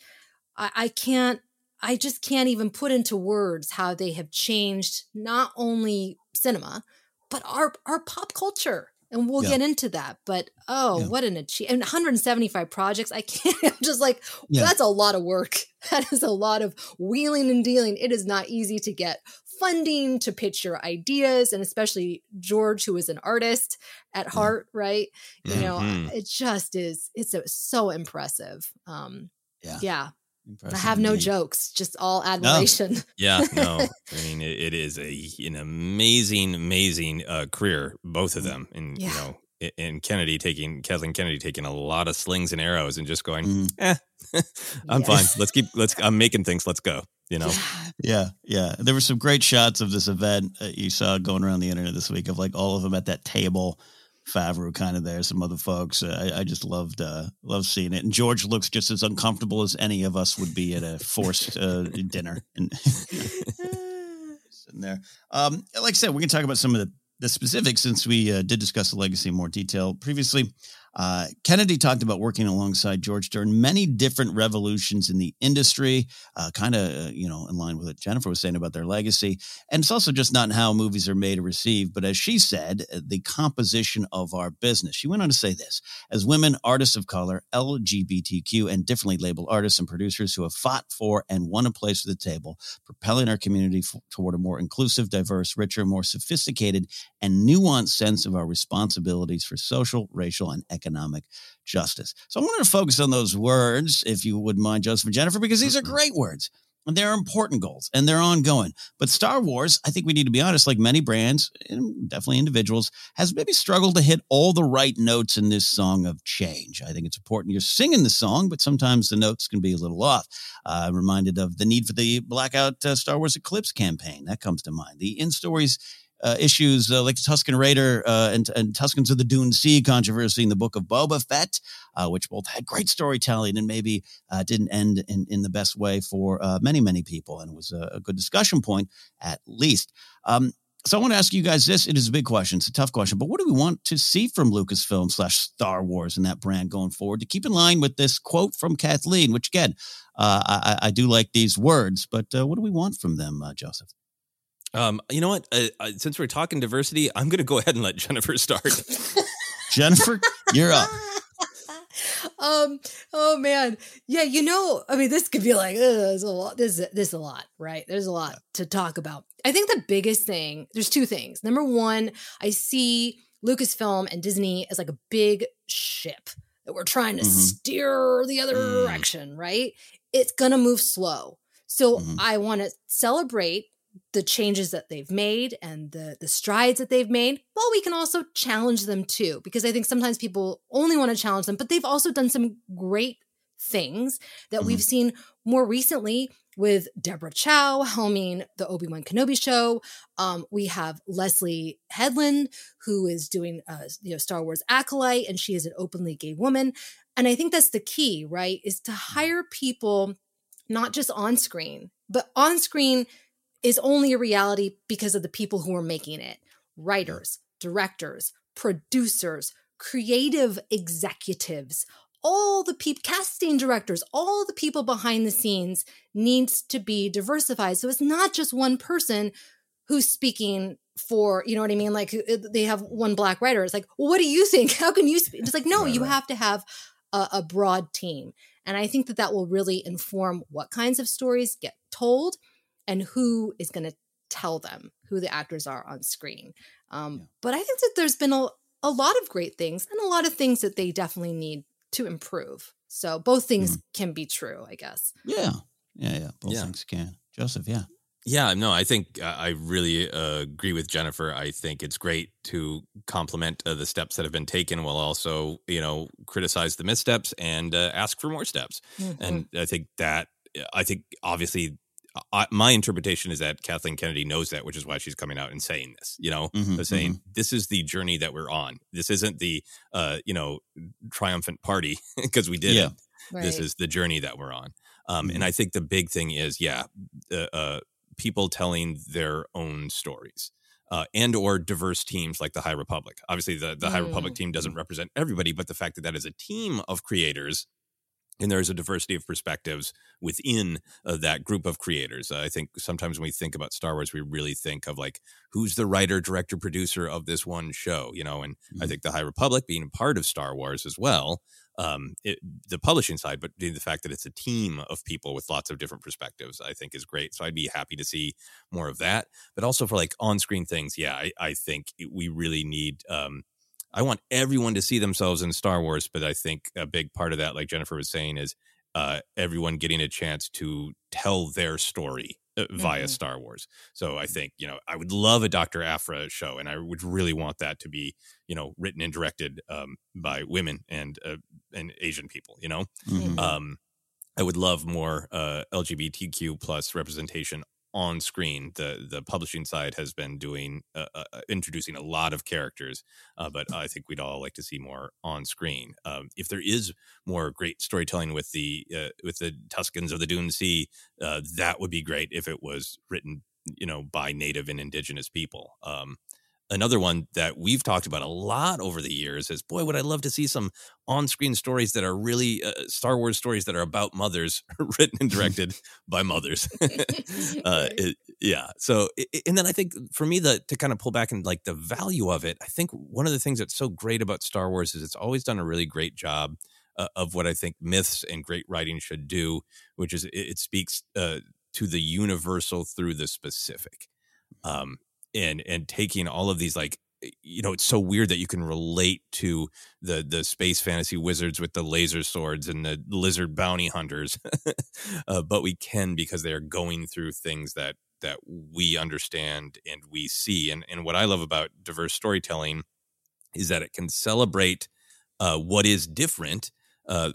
I, I can't I just can't even put into words how they have changed not only cinema, but our our pop culture. And we'll yeah. get into that. But oh, yeah. what an achievement. And 175 projects. I can't, <laughs> I'm just like, yeah. that's a lot of work. <laughs> That is a lot of wheeling and dealing. It is not easy to get funding to pitch your ideas. And especially George, who is an artist at heart, right? You mm-hmm. know, it just is, it's a, so impressive. Um, yeah. yeah. Impressive I have no jokes, just all admiration. No. <laughs> Yeah, no. I mean, it, it is a an amazing, amazing uh, career, both of them, and yeah. you know, and Kennedy taking Kathleen Kennedy taking a lot of slings and arrows and just going, mm. eh, <laughs> I'm yes. fine. Let's keep. Let's. I'm making things. Let's go. You know. Yeah, yeah. There were some great shots of this event you saw going around the internet this week of like all of them at that table Favreau kind of there, some other folks. I, I, just loved uh, loved seeing it. And George looks just as uncomfortable as any of us would be at a forced uh, dinner. And <laughs> sitting there. Um, like I said, we can talk about some of the, the specifics since we uh, did discuss the legacy in more detail previously. Uh, Kennedy talked about working alongside George during many different revolutions in the industry, uh, kind of, uh, you know, in line with what Jennifer was saying about their legacy. And it's also just not how movies are made or received, but as she said, uh, the composition of our business. She went on to say this as women, artists of color, LGBTQ, and differently labeled artists and producers who have fought for and won a place at the table, propelling our community f- toward a more inclusive, diverse, richer, more sophisticated, and nuanced sense of our responsibilities for social, racial, and economic economic justice. So I wanted to focus on those words, if you would mind, Joseph and Jennifer, because these are great words and they're important goals and they're ongoing. But Star Wars, I think we need to be honest, like many brands, and definitely individuals, has maybe struggled to hit all the right notes in this song of change. I think it's important you're singing the song, but sometimes the notes can be a little off. Uh, I'm reminded of the need for the Blackout uh, Star Wars Eclipse campaign. That comes to mind. The in stories uh, issues uh, like the Tusken Raider uh, and, and Tuskens of the Dune Sea controversy in the book of Boba Fett, uh, which both had great storytelling and maybe uh, didn't end in, in the best way for uh, many, many people. And it was a, a good discussion point, at least. Um, so I want to ask you guys this. It is a big question. It's a tough question, but what do we want to see from Lucasfilm slash Star Wars and that brand going forward to keep in line with this quote from Kathleen, which again, I, I, do like these words, but what do we want from them, Joseph? Um, you know what? Uh, uh, since we're talking diversity, I'm going to go ahead and let Jennifer start. <laughs> Jennifer, you're up. <laughs> um. Oh man. Yeah. You know. I mean, this could be like there's a lot. This this is a lot, right? There's a lot to talk about. I think the biggest thing. There's two things. Number one, I see Lucasfilm and Disney as like a big ship that we're trying to mm-hmm. steer the other mm. direction. Right? It's gonna move slow. So mm-hmm. I want to celebrate the changes that they've made and the the strides that they've made well we can also challenge them too because i think sometimes people only want to challenge them but they've also done some great things that mm-hmm. we've seen more recently with Deborah Chow helming the Obi Wan Kenobi show. Um, we have Leslie Headland, who is doing, uh, you know, Star Wars acolyte, and she is an openly gay woman. And I think that's the key, right? Is to hire people not just on screen, but on screen is only a reality because of the people who are making it writers, directors, producers, creative executives, all the people, casting directors, all the people behind the scenes needs to be diversified. So it's not just one person who's speaking for, you know what I mean? Like uh, they have one black writer. It's like, well, what do you think? <laughs> How can you speak? It's like, no, right, you right. have to have a, a broad team. And I think that that will really inform what kinds of stories get told and who is going to tell them who the actors are on screen. Um, yeah. But I think that there's been a, a lot of great things and a lot of things that they definitely need to improve. So both things mm. can be true, I guess. Yeah. Yeah. Yeah. Both yeah. things can. Joseph, yeah. Yeah, no, I think uh, I really uh, agree with Jennifer. I think it's great to compliment uh, the steps that have been taken while also, you know, criticize the missteps and uh, ask for more steps. Mm-hmm. And I think that, I think obviously I, my interpretation is that Kathleen Kennedy knows that, which is why she's coming out and saying this. You know, mm-hmm, saying mm-hmm. this is the journey that we're on. This isn't the uh, you know triumphant party <laughs> because we did yeah. it. Right. This is the journey that we're on. Um, mm-hmm. And I think the big thing is, yeah, uh, people telling their own stories. Uh, and or diverse teams like the High Republic. Obviously, the, the High Republic mm. team doesn't represent everybody, but the fact that that is a team of creators and there's a diversity of perspectives within uh, that group of creators. Uh, I think sometimes when we think about Star Wars, we really think of like who's the writer, director, producer of this one show, you know. And mm-hmm. I think the High Republic being a part of Star Wars as well, um, it, the publishing side, but the fact that it's a team of people with lots of different perspectives, I think is great. So I'd be happy to see more of that. But also for like on-screen things, yeah, I, I think we really need. Um, I want everyone to see themselves in Star Wars, but I think a big part of that, like Jennifer was saying, is uh, everyone getting a chance to tell their story uh, via mm-hmm. Star Wars. So I think you know I would love a Doctor Aphra show, and I would really want that to be you know written and directed um, by women and uh, and Asian people. You know, mm-hmm. um, I would love more uh, LGBTQ plus representation on screen. The the publishing side has been doing uh, uh, uh, introducing a lot of characters, uh, but I think we'd all like to see more on screen. Um, if there is more great storytelling with the uh, with the Tuskens of the Dune Sea, uh, that would be great if it was written, you know, by native and indigenous people. Um, another one that we've talked about a lot over the years is boy would i love to see some on-screen stories that are really uh, star wars stories that are about mothers <laughs> written and <laughs> directed by mothers. <laughs> Uh, it, yeah so and then i think for me the to kind of pull back and like the value of it i think one of the things that's so great about star wars is it's always done a really great job uh, of what i think myths and great writing should do which is it, it speaks uh, to the universal through the specific. Um, and and taking all of these like you know it's so weird that you can relate to the the space fantasy wizards with the laser swords and the lizard bounty hunters <laughs> uh, but we can because they are going through things that that we understand and we see and and what i love about diverse storytelling is that it can celebrate uh, what is different uh,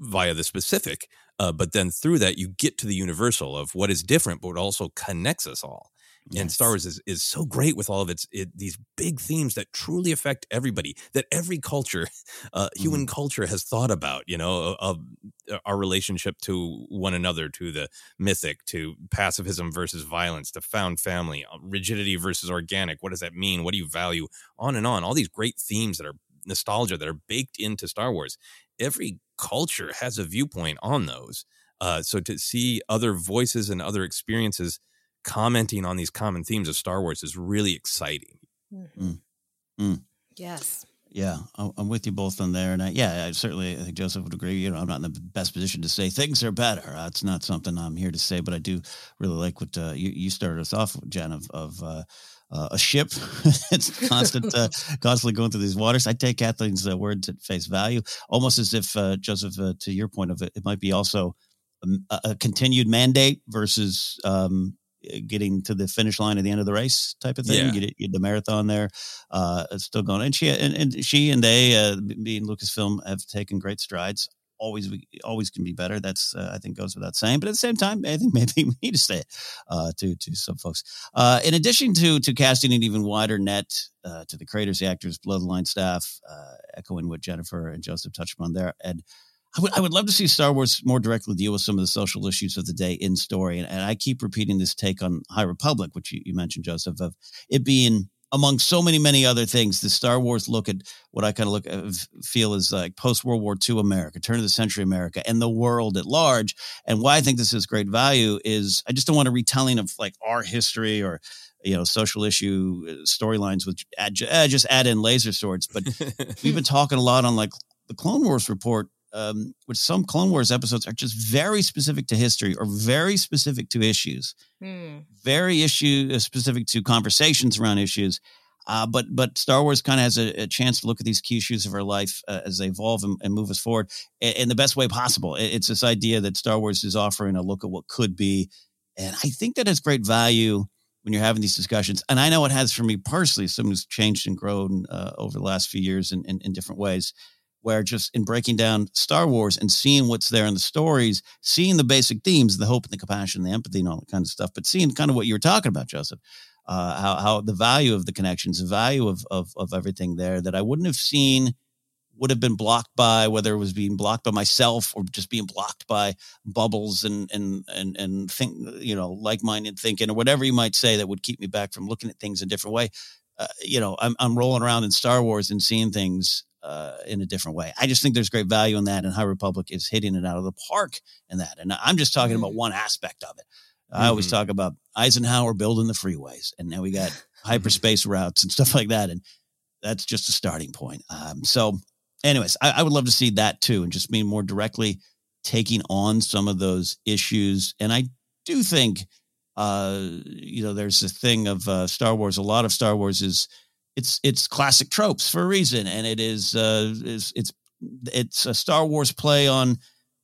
via the specific uh, but then through that you get to the universal of what is different but also connects us all Yes. And Star Wars is, is so great with all of its it, these big themes that truly affect everybody, that every culture, <laughs> uh, mm. human culture has thought about, you know, of, uh, our relationship to one another, to the mythic, to pacifism versus violence, to found family, uh, rigidity versus organic. What does that mean? What do you value? On and on. All these great themes that are nostalgia that are baked into Star Wars. Every culture has a viewpoint on those. Uh, so to see other voices and other experiences commenting on these common themes of Star Wars is really exciting. Mm-hmm. Mm. Mm. Yes. Yeah, I'm with you both on there, and I, yeah, I certainly I think Joseph would agree. You know, I'm not in the best position to say things are better. That's not something I'm here to say, but I do really like what uh, you, you started us off, with, Jen, of, of uh, uh, a ship. <laughs> it's constant, uh, <laughs> constantly going through these waters. I take Kathleen's uh, words at face value, almost as if uh, Joseph, uh, to your point of it, it might be also a, a continued mandate versus um, getting to the finish line at the end of the race type of thing. Yeah. You, you the marathon there, uh, it's still going. And she and, and she and they, uh, being Lucasfilm, have taken great strides. Always, we always can be better. That's uh, I think goes without saying. But at the same time, I think <laughs> maybe we need to say it uh, to to some folks. Uh, in addition to to casting an even wider net uh, to the creators, the actors, below the line staff, uh, echoing what Jennifer and Joseph touched upon there, Ed. I would, I would love to see Star Wars more directly deal with some of the social issues of the day in story. And, and I keep repeating this take on High Republic, which you, you mentioned, Joseph, of it being among so many, many other things, the Star Wars look at what I kind of look uh, feel is like post World War II America, turn of the century America, and the world at large. And why I think this is great value is I just don't want a retelling of like our history or you know social issue uh, storylines with uh, just add in laser swords. But <laughs> we've been talking a lot on like the Clone Wars report um, which some Clone Wars episodes are just very specific to history or very specific to issues, hmm. very issue uh, specific to conversations around issues. Uh, but but Star Wars kind of has a, a, chance to look at these key issues of our life uh, as they evolve and, and, move us forward in, in, the best way possible. It, it's this idea that Star Wars is offering a look at what could be, and I think that has great value when you're having these discussions. And I know it has for me personally, someone who's changed and grown uh, over the last few years in, in, in different ways where just in breaking down Star Wars and seeing what's there in the stories, seeing the basic themes, the hope and the compassion, the empathy, and all that kind of stuff, but seeing kind of what you were talking about, Joseph, uh, how, how the value of the connections, the value of, of, of everything there that I wouldn't have seen would have been blocked by whether it was being blocked by myself or just being blocked by bubbles and and and and think you know like-minded thinking or whatever you might say that would keep me back from looking at things a different way. Uh, you know, I'm I'm rolling around in Star Wars and seeing things uh, in a different way. I just think there's great value in that, and High Republic is hitting it out of the park in that. And I'm just talking mm-hmm. about one aspect of it. I mm-hmm. always talk about Eisenhower building the freeways, and now we got <laughs> hyperspace routes and stuff like that, and that's just a starting point. Um, so, anyways, I, I would love to see that too, and just being more directly taking on some of those issues. And I do think, uh, you know, there's a thing of uh, Star Wars. A lot of Star Wars is it's it's classic tropes for a reason, and it is uh, is it's it's a Star Wars play on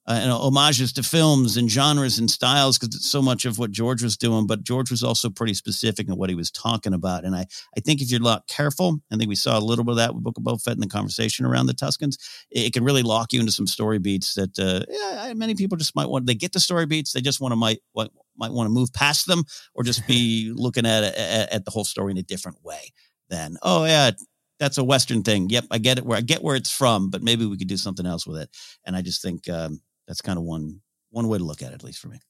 uh, you know, homages to films and genres and styles because it's so much of what George was doing. But George was also pretty specific in what he was talking about. And I, I think if you're not careful, I think we saw a little bit of that with Book of Boba Fett in the conversation around the Tuskens. It, it can really lock you into some story beats that uh, yeah, many people just might want. They get the story beats, they just want to might might want to move past them or just be <laughs> looking at, at at the whole story in a different way then. Oh yeah, that's a Western thing. Yep, I get it. Where I get where it's from, but maybe we could do something else with it. And I just think um, that's kind of one one way to look at it, at least for me.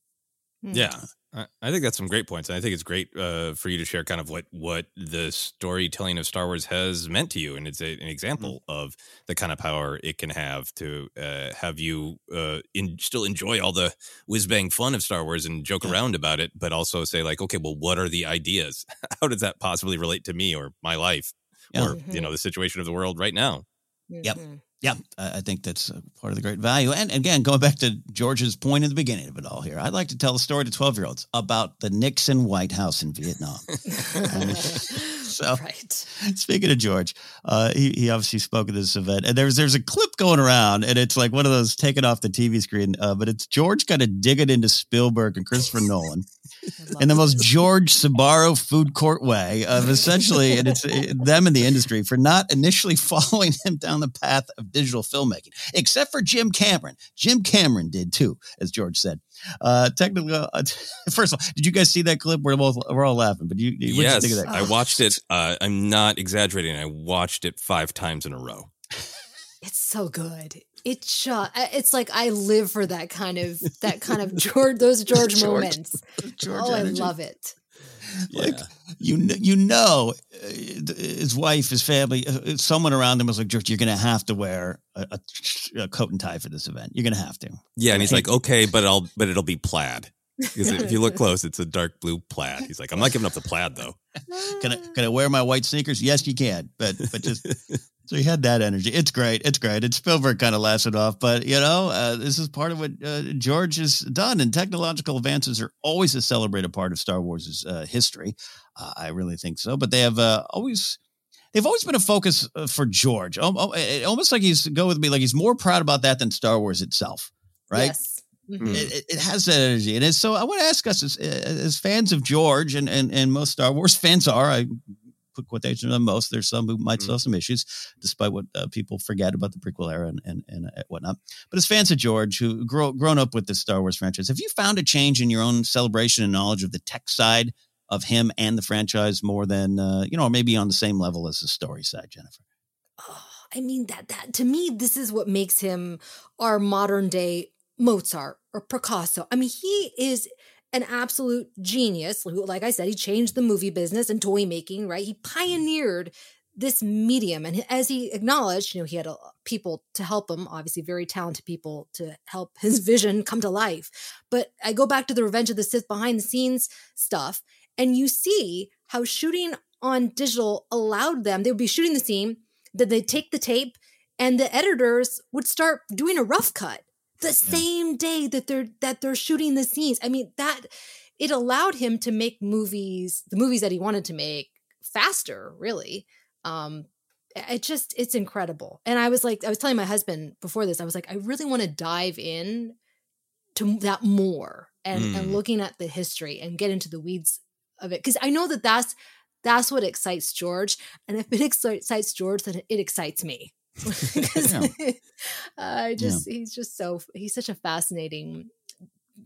Hmm. Yeah, I think that's some great points. And I think it's great uh, for you to share kind of what what the storytelling of Star Wars has meant to you, and it's a, an example mm-hmm. of the kind of power it can have to uh, have you uh, in, still enjoy all the whiz bang fun of Star Wars and joke yeah. around about it, but also say like, okay, well, what are the ideas? <laughs> How does that possibly relate to me or my life, yeah. or mm-hmm. you know the situation of the world right now? Mm-hmm. Yep. Yeah, I think that's part of the great value. And again, going back to George's point in the beginning of it all here, I'd like to tell a story to 12 year olds about the Nixon White House in Vietnam. <laughs> so So, right. speaking of George, uh, he he obviously spoke at this event, and there's there's a clip going around, and it's like one of those taken off the TV screen, uh, but it's George kind of digging into Spielberg and Christopher Nolan in the most George Sabaro food court way of essentially, and it's them in the industry for not initially <laughs> following him down the path of digital filmmaking, except for Jim Cameron. Jim Cameron did too, as George said. Uh, technically, uh, <laughs> first of all, did you guys see that clip? We're both we're all laughing, but you, what did you yes, think of that? I watched it. Uh, I'm not exaggerating. I watched it five times in a row. It's so good. It just, it's like I live for that kind of that kind of <laughs> George those George, George- moments. George oh, energy. I love it. like you kn- you know uh, his wife his family uh, someone around him was like George you're gonna have to wear a, a, a coat and tie for this event you're gonna have to Yeah, and he's like, okay, but I'll but it'll be plaid. Because if you look <laughs> close, it's a dark blue plaid. He's like, I'm not giving up the plaid though. can I can I wear my white sneakers yes you can but but just <laughs> so he had that energy it's great it's great It's Spielberg kind of laughs it off but you know uh, this is part of what uh, George has done and technological advances are always a celebrated part of Star Wars' uh, history uh, I really think so but they have uh, always they've always been a focus uh, for George. Al- al- it- Almost like he's go with me, like he's more proud about that than Star Wars itself, right? Yes. Hmm. Mhm. It, it- it has that energy, and so I want to ask us as, as fans of George, and, and and most Star Wars <laughs> fans are. I put quotation on most. There's some who might still have some issues, despite what uh, people forget about the prequel era and and, and uh, whatnot. But as fans of George, who grow, grown up with the Star Wars franchise, have you found a change in your own celebration and knowledge of the tech side of him and the franchise more than uh, you know, maybe on the same level as the story side, Jennifer? Oh, I mean that that to me this is what makes him our modern day Mozart or Picasso. I mean he is an absolute genius. who, Like I said, he changed the movie business and toy making, right? He pioneered this medium and as he acknowledged, you know, he had uh, people to help him, obviously very talented people to help <laughs> his vision come to life. But I go back to the Revenge of the Sith behind the scenes stuff and you see how shooting on digital allowed them, they would be shooting the scene, then they'd take the tape and the editors would start doing a rough cut the same day that they're that they're shooting the scenes. I mean, that it allowed him to make movies, the movies that he wanted to make faster, really. Um it just it's incredible. And I was like I was telling my husband before this, I was like I really want to dive in to that more and and Mm. looking at the history and get into the weeds of it cuz I know that that's that's what excites George and if it <laughs> excites George then it excites me. <laughs> <laughs> 'Cause I just he's just so he's such a fascinating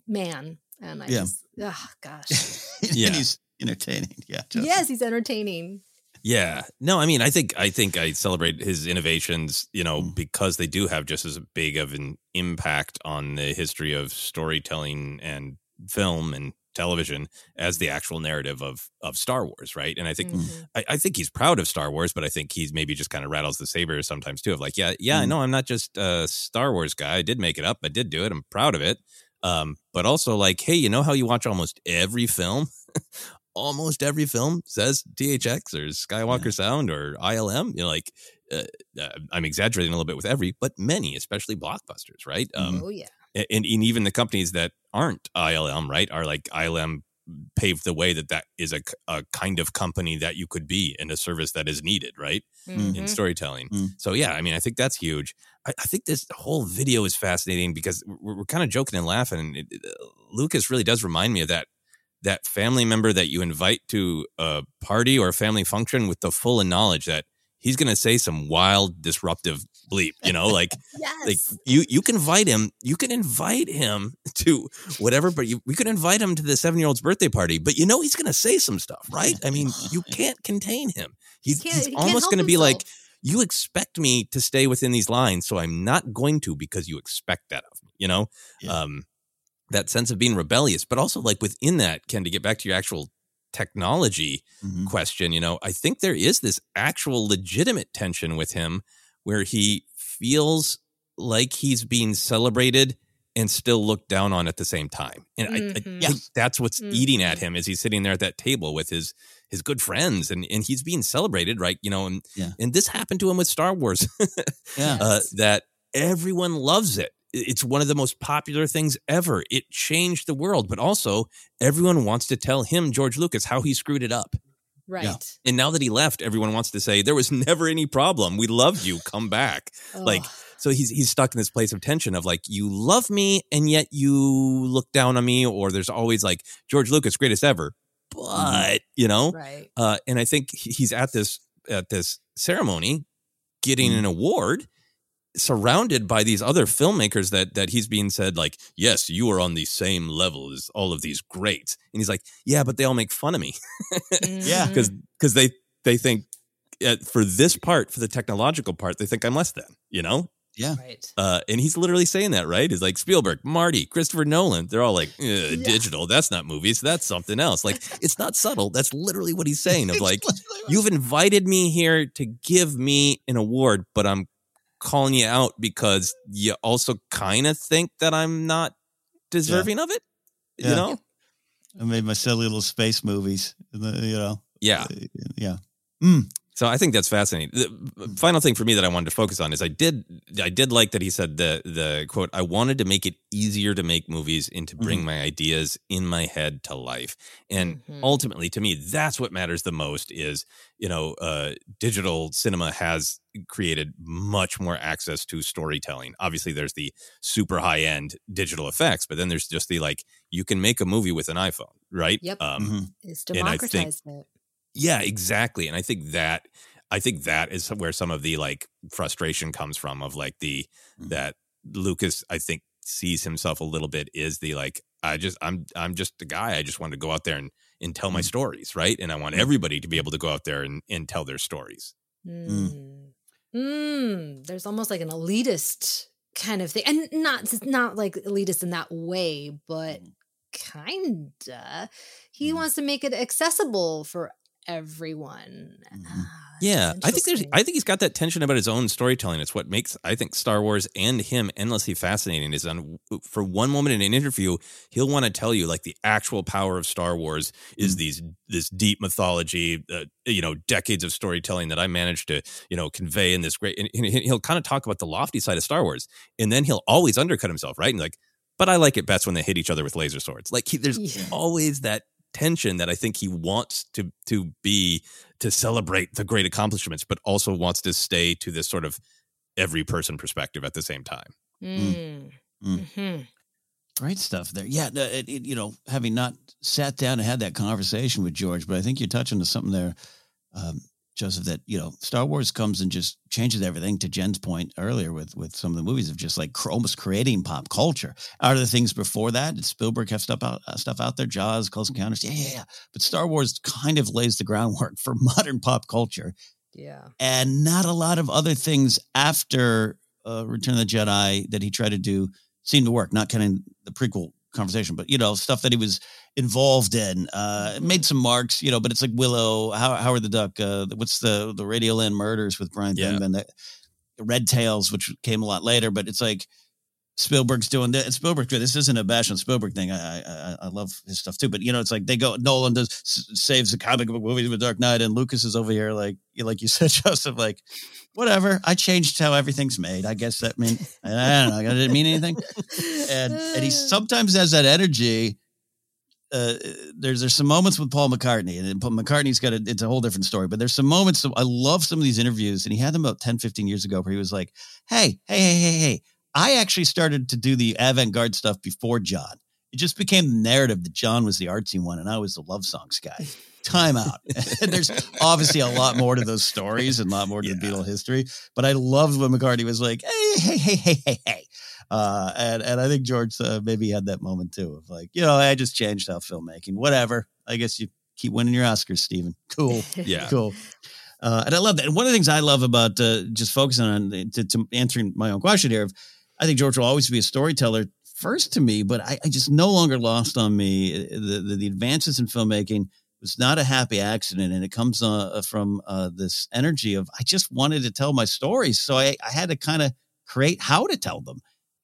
man and I Yeah. just oh gosh. <laughs> Yeah. and he's entertaining. Yeah. Justin. yes, he's entertaining. Yeah. No, I mean, I think I think I celebrate his innovations, you know, Mm. because they do have just as big of an impact on the history of storytelling and film and television as the actual narrative of of Star Wars, right? And I think Mhm. I, I think he's proud of Star Wars, but I think he's maybe just kind of rattles the saber sometimes too. Of like, yeah, yeah, I Mm. know I'm not just a Star Wars guy. I did make it up. I did do it. I'm proud of it. Um, but also like, hey, you know how you watch almost every film? <laughs> almost every film says THX or Skywalker Sound or ILM. You know, like uh, uh, I'm exaggerating a little bit with every, but many, especially blockbusters, right? Um, oh yeah. and, and even the companies that aren't ILM, right, are like ILM paved the way that that is a, a kind of company that you could be and a service that is needed, right, in Mhm. storytelling. Mm. So yeah, I mean, I think that's huge. I, I think this whole video is fascinating because we're, we're kind of joking and laughing. It, it- Lucas really does remind me of that that family member that you invite to a party or a family function with the full knowledge that he's going to say some wild, disruptive bleep. You know, like <laughs> Yes. like you you can invite him you can invite him <laughs> to whatever but you we could invite him to the seven year old's birthday party but you know he's gonna say some stuff right i mean you can't contain him he's, can't- he's he almost gonna be like you expect me to stay within these lines so i'm not going to because you expect that of me you know Yeah. um that sense of being rebellious but also like within that ken to get back to your actual technology Mhm. question, you know, I think there is this actual legitimate tension with him where he feels like he's being celebrated and still looked down on at the same time. And I, I Mhm. think that's what's eating at him as he's sitting there at that table with his his good friends and, and he's being celebrated, right? You know, and Yeah. and this happened to him with Star Wars. <laughs> Yeah. uh, that everyone loves it. It's one of the most popular things ever. It changed the world, but also everyone wants to tell him, George Lucas, how he screwed it up. Right. And now that he left, everyone wants to say there was <laughs> never any problem. We love you. Come back. like so he's he's stuck in this place of tension of like you love me and yet you look down on me or there's always like George Lucas greatest ever. But, you know, Right. uh, and I think he's at this at this ceremony getting an award surrounded by these other filmmakers that that he's being said like yes you are on the same level as all of these greats and he's like yeah but they all make fun of me <laughs> Yeah. because because they they think uh, for this part for the technological part they think i'm less than you know Yeah. Right. uh, and he's literally saying that, right? He's like Spielberg, Marty, Christopher Nolan. They're all like, "Uh, digital. That's not movies. That's something else. Like, <laughs> it's not subtle. That's literally what he's saying. Of like, you've invited me here to give me an award, but I'm calling you out because you also kind of think that I'm not deserving of it. Yeah. You know? I made my silly little space movies. You know. Yeah. Yeah. Mm. So I think that's fascinating. The final thing for me that I wanted to focus on is I did I did like that he said the the quote I wanted to make it easier to make movies and to bring Mhm. my ideas in my head to life. And Mhm. ultimately to me that's what matters the most is, you know, uh digital cinema has created much more access to storytelling. Obviously there's the super high end digital effects, but then there's just the like you can make a movie with an iPhone, right? Yep. Um Mhm. It's and I think- democratized it. Yeah, exactly. And I think that I think that is where some of the like frustration comes from of like the Mhm. that Lucas I think sees himself a little bit is the like I just I'm I'm just a guy. I just want to go out there and and tell my stories, right? And I want everybody to be able to go out there and, and tell their stories. Mm. Mm. There's almost like an elitist kind of thing, and not not like elitist in that way, but kinda. He Mm. wants to make it accessible for everyone. Mhm. Ah, Yeah, I think there's. I think he's got that tension about his own storytelling. It's what makes I think Star Wars and him endlessly fascinating. Is on for one moment in an interview, he'll want to tell you like the actual power of Star Wars is Mm. these this deep mythology, uh, you know, decades of storytelling that I managed to you know convey in this great. And and he'll kind of talk about the lofty side of Star Wars, and then he'll always undercut himself, right? And like, but I like it best when they hit each other with laser swords. Like he, there's Yeah. always that tension that I think he wants to to be to celebrate the great accomplishments, but also wants to stay to this sort of every person perspective at the same time. Mm. Mm. Mhm. Great stuff there. Yeah, it, it, you know, having not sat down and had that conversation with George, but I think you're touching on something there, um, Joseph. That you know, Star Wars comes and just changes everything. To Jen's point earlier, with with some of the movies of just like cr- almost creating pop culture. Are there the things before that? Did Spielberg have stuff out uh, stuff out there? Jaws, Close Encounters. Yeah, yeah, yeah. But Star Wars kind of lays the groundwork <laughs> for modern pop culture Yeah. and not a lot of other things after uh, Return of the Jedi that he tried to do seemed to work. Not counting the prequel conversation, but you know stuff that he was involved in. Uh, made some marks, you know. But it's like Willow, How, Howard the Duck. Uh, what's the the Radioland Murders with Brian Yeah. Benben? That Red Tails, which came a lot later, but it's like. Spielberg's doing this. Spielberg, this isn't a bash on Spielberg thing. I, I I love his stuff too. But you know, it's like they go. Nolan does saves the comic book movies with Dark Knight, and Lucas is over here like you like you said, <laughs> Joseph. Like whatever. I changed how everything's made. I guess that mean I don't know. I didn't mean anything. And and he <laughs> sometimes has that energy. Uh, there's there's some moments with Paul McCartney, and Paul McCartney's got a it's a whole different story. But there's some moments I love some of these interviews, and he had them about 10, 15 years ago, where he was like, "Hey, hey, hey, hey, hey." I actually started to do the avant-garde stuff before John. It just became the narrative that John was the artsy one and I was the love songs guy. Time out. <laughs> there's obviously a lot more to those stories and a lot more to the Beatle history. But I loved when McCartney was like, hey, hey, hey, hey, hey, hey. Uh, and, and I think George uh, maybe had that moment too of like, you know, I just changed how filmmaking, whatever. I guess you keep winning your Oscars, Steven. <laughs> Cool. Yeah. Cool. Uh, and I love that. And one of the things I love about uh, just focusing on to, to answering my own question here, of, I think George will always be a storyteller first to me, but I, I just no longer lost on me uh, the, the, the advances in filmmaking was not a happy accident, and it comes uh, from uh, this energy of I just wanted to tell my stories, so I, I had to kind of create how to tell them.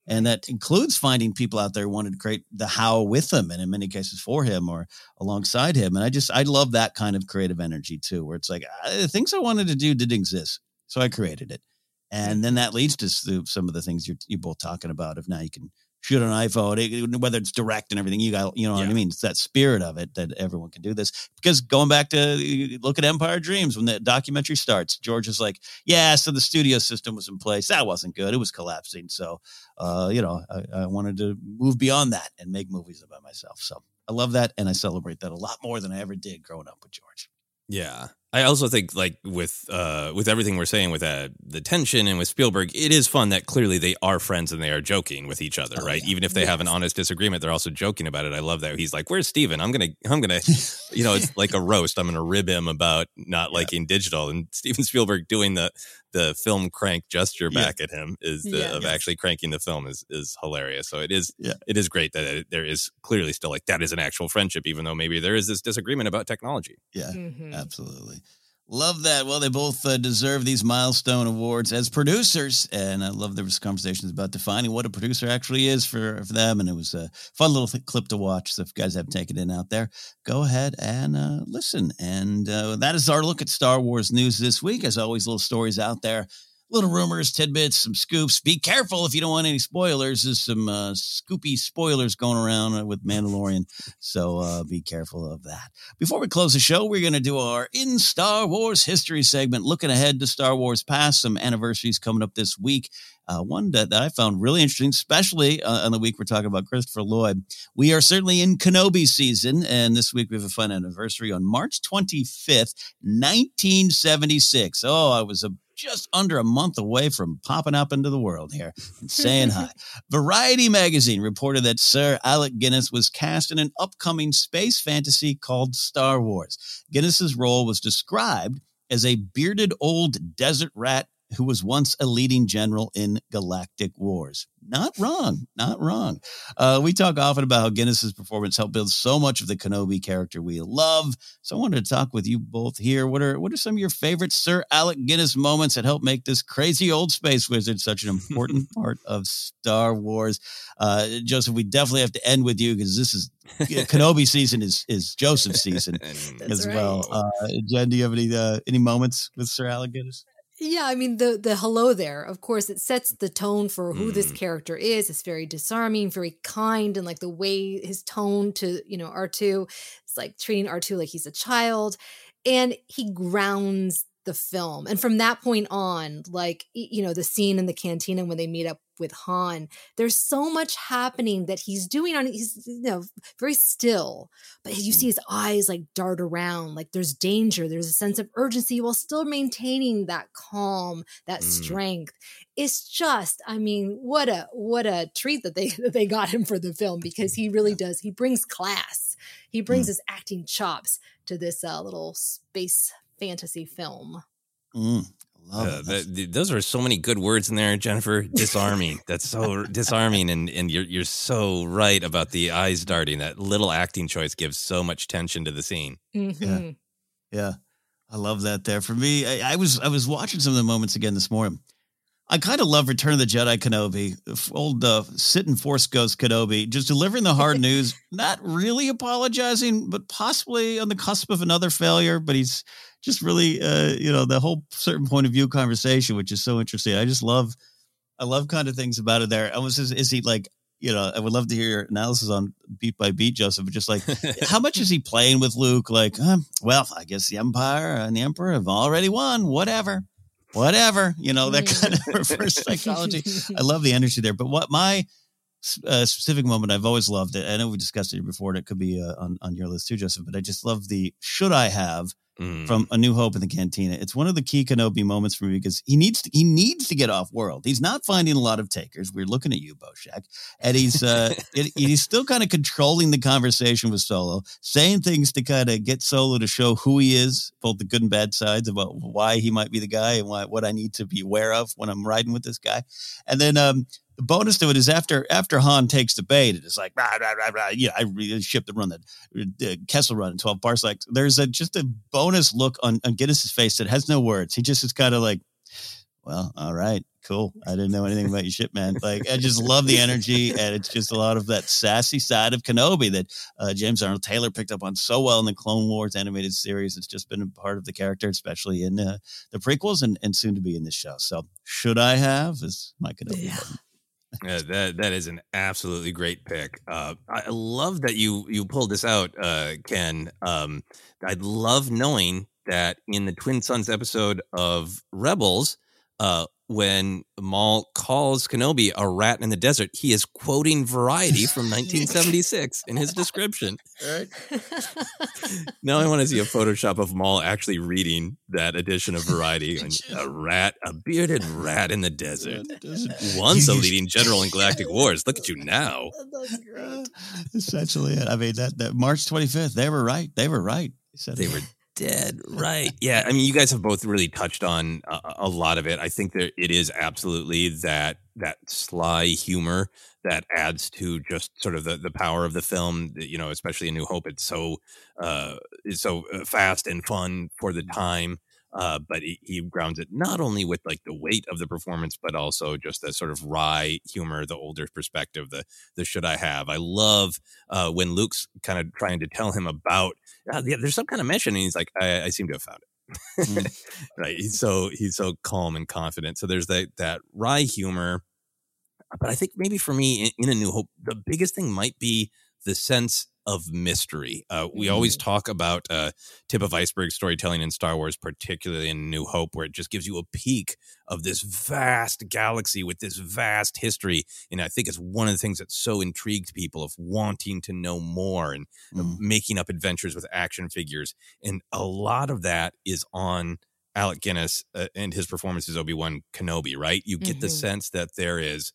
And that includes finding people out there who wanted to create the how with them and in many cases for him or alongside him. And I just I love that kind of creative energy too, where it's like uh, things I wanted to do didn't exist, so I created it, and then that leads to some of the things you're you both talking about. Of now you can shoot an iPhone, whether it's direct and everything. You got, you know what I mean? It's that spirit of it that everyone can do this. Because going back to look at Empire Dreams when the documentary starts, George is like, "Yeah, so the studio system was in place. That wasn't good. It was collapsing. So, uh, you know, I, I wanted to move beyond that and make movies about myself. So I love that, and I celebrate that a lot more than I ever did growing up with George. Yeah. I also think like with uh with everything we're saying with uh, the tension and with Spielberg, it is fun that clearly they are friends and they are joking with each other, Oh, right? yeah. Even if they have an honest disagreement, they're also joking about it. I love that. He's like, "Where's Steven? I'm to I'm going <laughs> to you know, it's like a roast. I'm going to rib him about not liking digital." And Steven Spielberg doing the the film crank gesture Yeah. back at him is the, Yeah. of Yes. actually cranking the film is is hilarious. So it is Yeah. it is great that it, there is clearly still like that is an actual friendship even though maybe there is this disagreement about technology. Yeah, Mhm. absolutely. Love that. Well, they both uh, deserve these milestone awards as producers, and I love was conversations about defining what a producer actually is for, for them, and it was a fun little th- clip to watch. So if you guys haven't taken it in out there, go ahead and uh, listen. And uh, that is our look at Star Wars news this week. As always, little stories out there. Little rumors, tidbits, some scoops. Be careful if you don't want any spoilers. There's some uh, scoopy spoilers going around uh, with Mandalorian, so uh, be careful of that. Before we close the show, we're going to do our In Star Wars History segment, looking ahead to Star Wars past, some anniversaries coming up this week. Uh, one that, that I found really interesting, especially uh, on the week we're talking about Christopher Lloyd. We are certainly in Kenobi season, and this week we have a fun anniversary on March 25th, 1976. Oh, I was a, just under a month away from popping up into the world here and saying hi. <laughs> Variety magazine reported that Sir Alec Guinness was cast in an upcoming space fantasy called Star Wars. Guinness's role was described as a bearded old desert rat who was once a leading general in galactic wars. Not wrong, not wrong. Uh, we talk often about how Guinness's performance helped build so much of the Kenobi character we love. So I wanted to talk with you both here. What are what are some of your favorite Sir Alec Guinness moments that help make this crazy old space wizard such an important <laughs> part of Star Wars? Uh, Joseph, we definitely have to end with you because this is Kenobi season is is Joseph's season <laughs> And- That's as well. Uh, Jen, do you have any uh, any moments with Sir Alec Guinness? Yeah, I mean the the hello there. Of course, it sets the tone for who this Mm. character is. It's very disarming, very kind, and like the way his tone to you know R two, it's like treating R two like he's a child, and he grounds the film. And from that point on, like you know the scene in the cantina when they meet up with Han, there's so much happening that he's doing on. He's you know very still, but you see his eyes like dart around like there's danger there's a sense of urgency while still maintaining that calm that Mm. strength it's just i mean what a what a treat that they <laughs> that they got him for the film because he really does he brings class he brings his acting chops to this uh, little space fantasy film Mm, love Uh, it. That's- th- th- those are so many good words in there, Jennifer. <laughs> Disarming. That's so disarming, and and you're you're so right about the eyes darting. That little acting choice gives so much tension to the scene. Mhm. Yeah, I love that. There for me, I, I was I was watching some of the moments again this morning. I kind of love Return of the Jedi Kenobi, old uh, sitting Force Ghost Kenobi, just delivering the hard <laughs> news, not really apologizing, but possibly on the cusp of another failure. But he's just really, uh, you know, the whole certain point of view conversation, which is so interesting. I just love, I love kind of things about it. There, I was, is, is he like, you know, I would love to hear your analysis on beat by beat, Joseph, but just like <laughs> how much is he playing with Luke? Like, um, well, I guess the Empire and the Emperor have already won. Whatever, whatever. You know that kind of <laughs> reverse psychology. I <laughs> love the energy there. But what my uh, specific moment I've always loved it. I know we discussed it before, and it could be uh, on on your list too, Joseph. But I just love the should I have Mm. from A New Hope in the Cantina. It's one of the key Kenobi moments for me because he needs to, he needs to get off world. He's not finding a lot of takers. We're looking at you, BoShek, and he's uh, <laughs> it, he's still kind of controlling the conversation with Solo, saying things to kind of get Solo to show who he is, both the good and bad sides about why he might be the guy and why, what I need to be aware of when I'm riding with this guy, and then um, the bonus to it is after after Han takes the bait, it's like rah, rah, rah, rah, yeah, I really ship the run that uh, Kessel run in twelve parsecs. There's a just a bonus look on on Guinness's face that has no words. He just is kind of like, well, all right, cool. I didn't know anything about your ship, man. Like I just love the energy, and it's just a lot of that sassy side of Kenobi that uh, James Arnold Taylor picked up on so well in the Clone Wars animated series. It's just been a part of the character, especially in uh, the prequels and, and soon to be in this show. So, should I have is my Kenobi. Yeah. button. Yeah, that that is an absolutely great pick. Uh, I love that you you pulled this out, uh, Ken. Um, I'd love knowing that in the Twin Suns episode of Rebels, uh, when Maul calls Kenobi a rat in the desert, he is quoting Variety from 1976 in his description. Right. <laughs> now I want to see a Photoshop of Maul actually reading that edition of Variety. <laughs> And a rat, a bearded rat in the desert. Once a leading general in Galactic Wars. Look at you now. <laughs> Essentially, it. I mean that that March 25th. They were right. They were right. They were dead right. <laughs> Yeah, I mean, you guys have both really touched on a, a lot of it. I think that it is absolutely that that sly humor that adds to just sort of the, the power of the film. You know, especially in New Hope, it's so uh, it's so uh, fast and fun for the time. Uh, but he, he grounds it not only with like the weight of the performance, but also just the sort of wry humor, the older perspective, the the should I have. I love uh, when Luke's kind of trying to tell him about uh, yeah, there's some kind of mission, and he's like, I, I seem to have found it. <laughs> right? He's so he's so calm and confident. So there's that that wry humor, but I think maybe for me in, in A New Hope, the biggest thing might be the sense of mystery. Uh, we always talk about uh, tip of iceberg storytelling in Star Wars, particularly in New Hope, where it just gives you a peek of this vast galaxy with this vast history. And I think it's one of the things that so intrigued people of wanting to know more and uh, making up adventures with action figures. And a lot of that is on Alec Guinness uh, and his performance as Obi Wan Kenobi. Right? You get the Mhm. sense that there is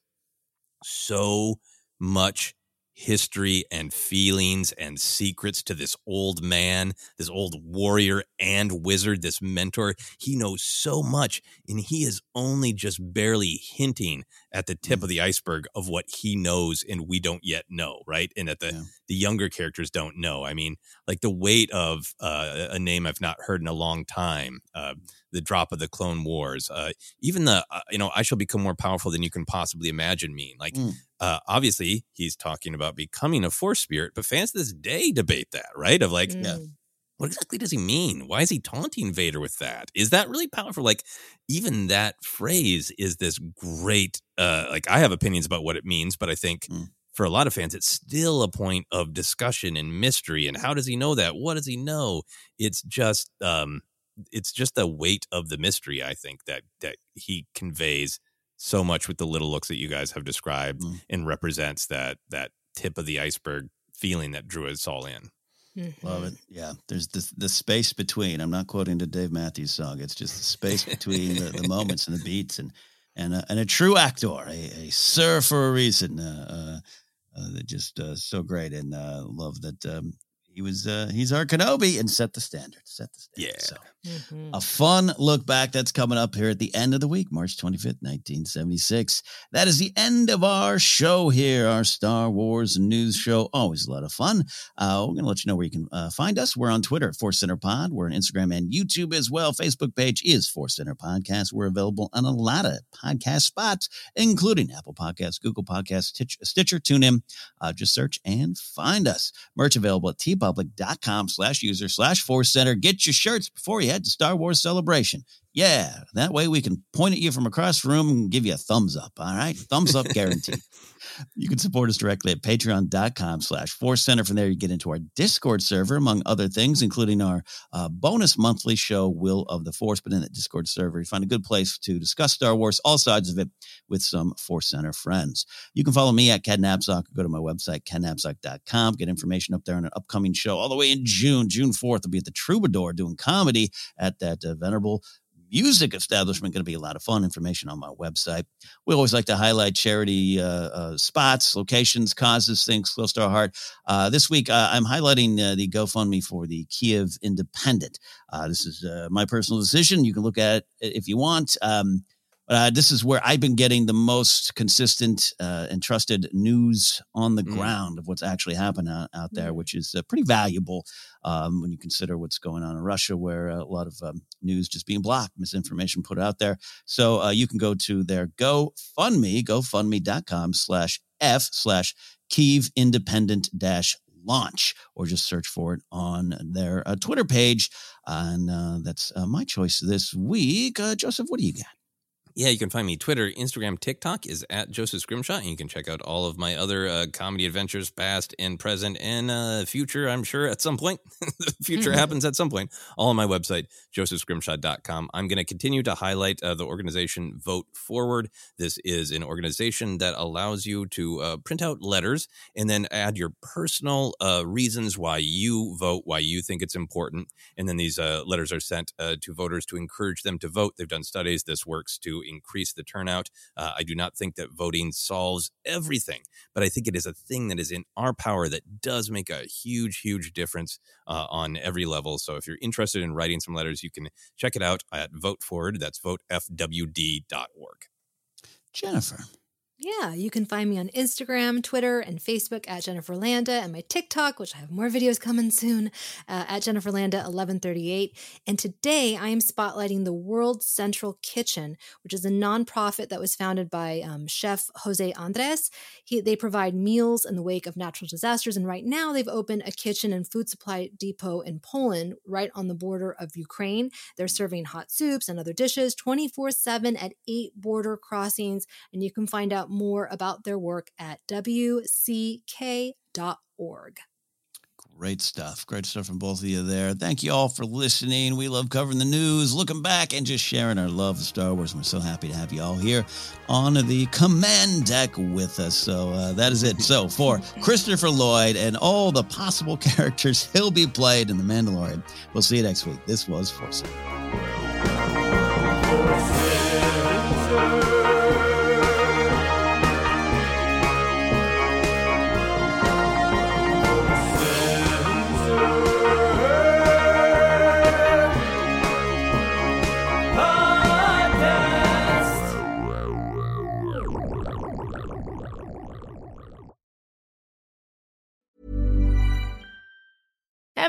so much history and feelings and secrets to this old man, this old warrior and wizard, this mentor. He knows so much, and he is only just barely hinting at the tip of the iceberg of what he knows and we don't yet know, right? And that the the younger characters don't know. I mean, like the weight of uh, a name I've not heard in a long time, uh, the drop of the Clone Wars, uh, even the uh, you know I shall become more powerful than you can possibly imagine. Me, like Mm. uh, obviously he's talking about becoming a Force spirit, but fans to this day debate that, right? Of like, what exactly does he mean? Why is he taunting Vader with that? Is that really powerful? Like, even that phrase is this great. Uh, like, I have opinions about what it means, but I think for a lot of fans, it's still a point of discussion and mystery. And how does he know that? What does he know? It's just, um, it's just the weight of the mystery. I think that that he conveys so much with the little looks that you guys have described and represents that that tip of the iceberg feeling that drew us all in. Love it. Yeah. There's the, the space between. I'm not quoting the Dave Matthews song. It's just the space between the, the <laughs> moments and the beats and and a, and a true actor, a, a sir for a reason. Uh, uh, uh, that just uh, so great and uh, love that um, he was uh, he's our Kenobi and set the standard. Set the standard. Yeah. So Mm-hmm. a fun look back that's coming up here at the end of the week, March 25th, 1976. That is the end of our show here, our Star Wars news show. Always a lot of fun. Uh, we're going to let you know where you can uh, find us. We're on Twitter at Force Center Pod. We're on Instagram and YouTube as well. Facebook page is Force Center Podcast. We're available on a lot of podcast spots, including Apple Podcasts, Google Podcasts, Stitch- Stitcher, TuneIn. Uh, just search and find us. Merch available at teepublic.com slash user slash Force Center. Get your shirts before you head to Star Wars Celebration. Yeah, that way we can point at you from across the room and give you a thumbs up. All right, thumbs up guaranteed. <laughs> You can support us directly at patreon.com slash force center. From there, you get into our Discord server, among other things, including our uh, bonus monthly show, Will of the Force. But in that Discord server, you find a good place to discuss Star Wars, all sides of it, with some Force Center friends. You can follow me at Ken Napzok go to my website, kennapzok.com. Get information up there on an upcoming show all the way in June. June 4th, I'll be at the Troubadour doing comedy at that uh, venerable music establishment going to be a lot of fun information on my website. We always like to highlight charity uh, uh, spots locations causes things close to our heart. Uh, this week uh, i'm highlighting uh, the gofundme for the kiev independent. Uh, this is my personal decision. You can look at it if you want. Um, uh, this is where I've been getting the most consistent uh, and trusted news on the ground of what's actually happening out, out there, which is uh, pretty valuable um, when you consider what's going on in Russia, where uh, a lot of um, news just being blocked, misinformation put out there. So uh, you can go to their GoFundMe, GoFundMe.com slash F slash Kiev Independent dash launch, or just search for it on their uh, Twitter page. And uh, that's uh, my choice this week. Uh, Joseph, what do you got? Yeah, you can find me Twitter, Instagram, TikTok is at Joseph Scrimshaw, and you can check out all of my other uh, comedy adventures, past and present and uh, future. I'm sure at some point, <laughs> the future Mhm. happens at some point. All on my website, josephscrimshaw.com. I'm going to continue to highlight uh, the organization Vote Forward. This is an organization that allows you to uh, print out letters and then add your personal uh, reasons why you vote, why you think it's important, and then these uh, letters are sent uh, to voters to encourage them to vote. They've done studies. This works to increase the turnout. Uh, I do not think that voting solves everything, but I think it is a thing that is in our power that does make a huge, huge difference uh, on every level. So if you're interested in writing some letters, you can check it out at Vote Forward. That's votefwd.org. Jennifer. Yeah, you can find me on Instagram, Twitter, and Facebook at Jennifer Landa, and my TikTok, which I have more videos coming soon, uh, at Jennifer Landa 1138. And today I am spotlighting the World Central Kitchen, which is a nonprofit that was founded by um, Chef Jose Andres. He, they provide meals in the wake of natural disasters, and right now they've opened a kitchen and food supply depot in Poland, right on the border of Ukraine. They're serving hot soups and other dishes 24 7 at eight border crossings, and you can find out more about their work at wck.org. Great stuff. Great stuff from both of you there. Thank you all for listening. We love covering the news, looking back, and just sharing our love of Star Wars. We're so happy to have you all here on the command deck with us. So uh, that is it. So for <laughs> Christopher Lloyd and all the possible <laughs> characters he'll be played in The Mandalorian, we'll see you next week. This was Force.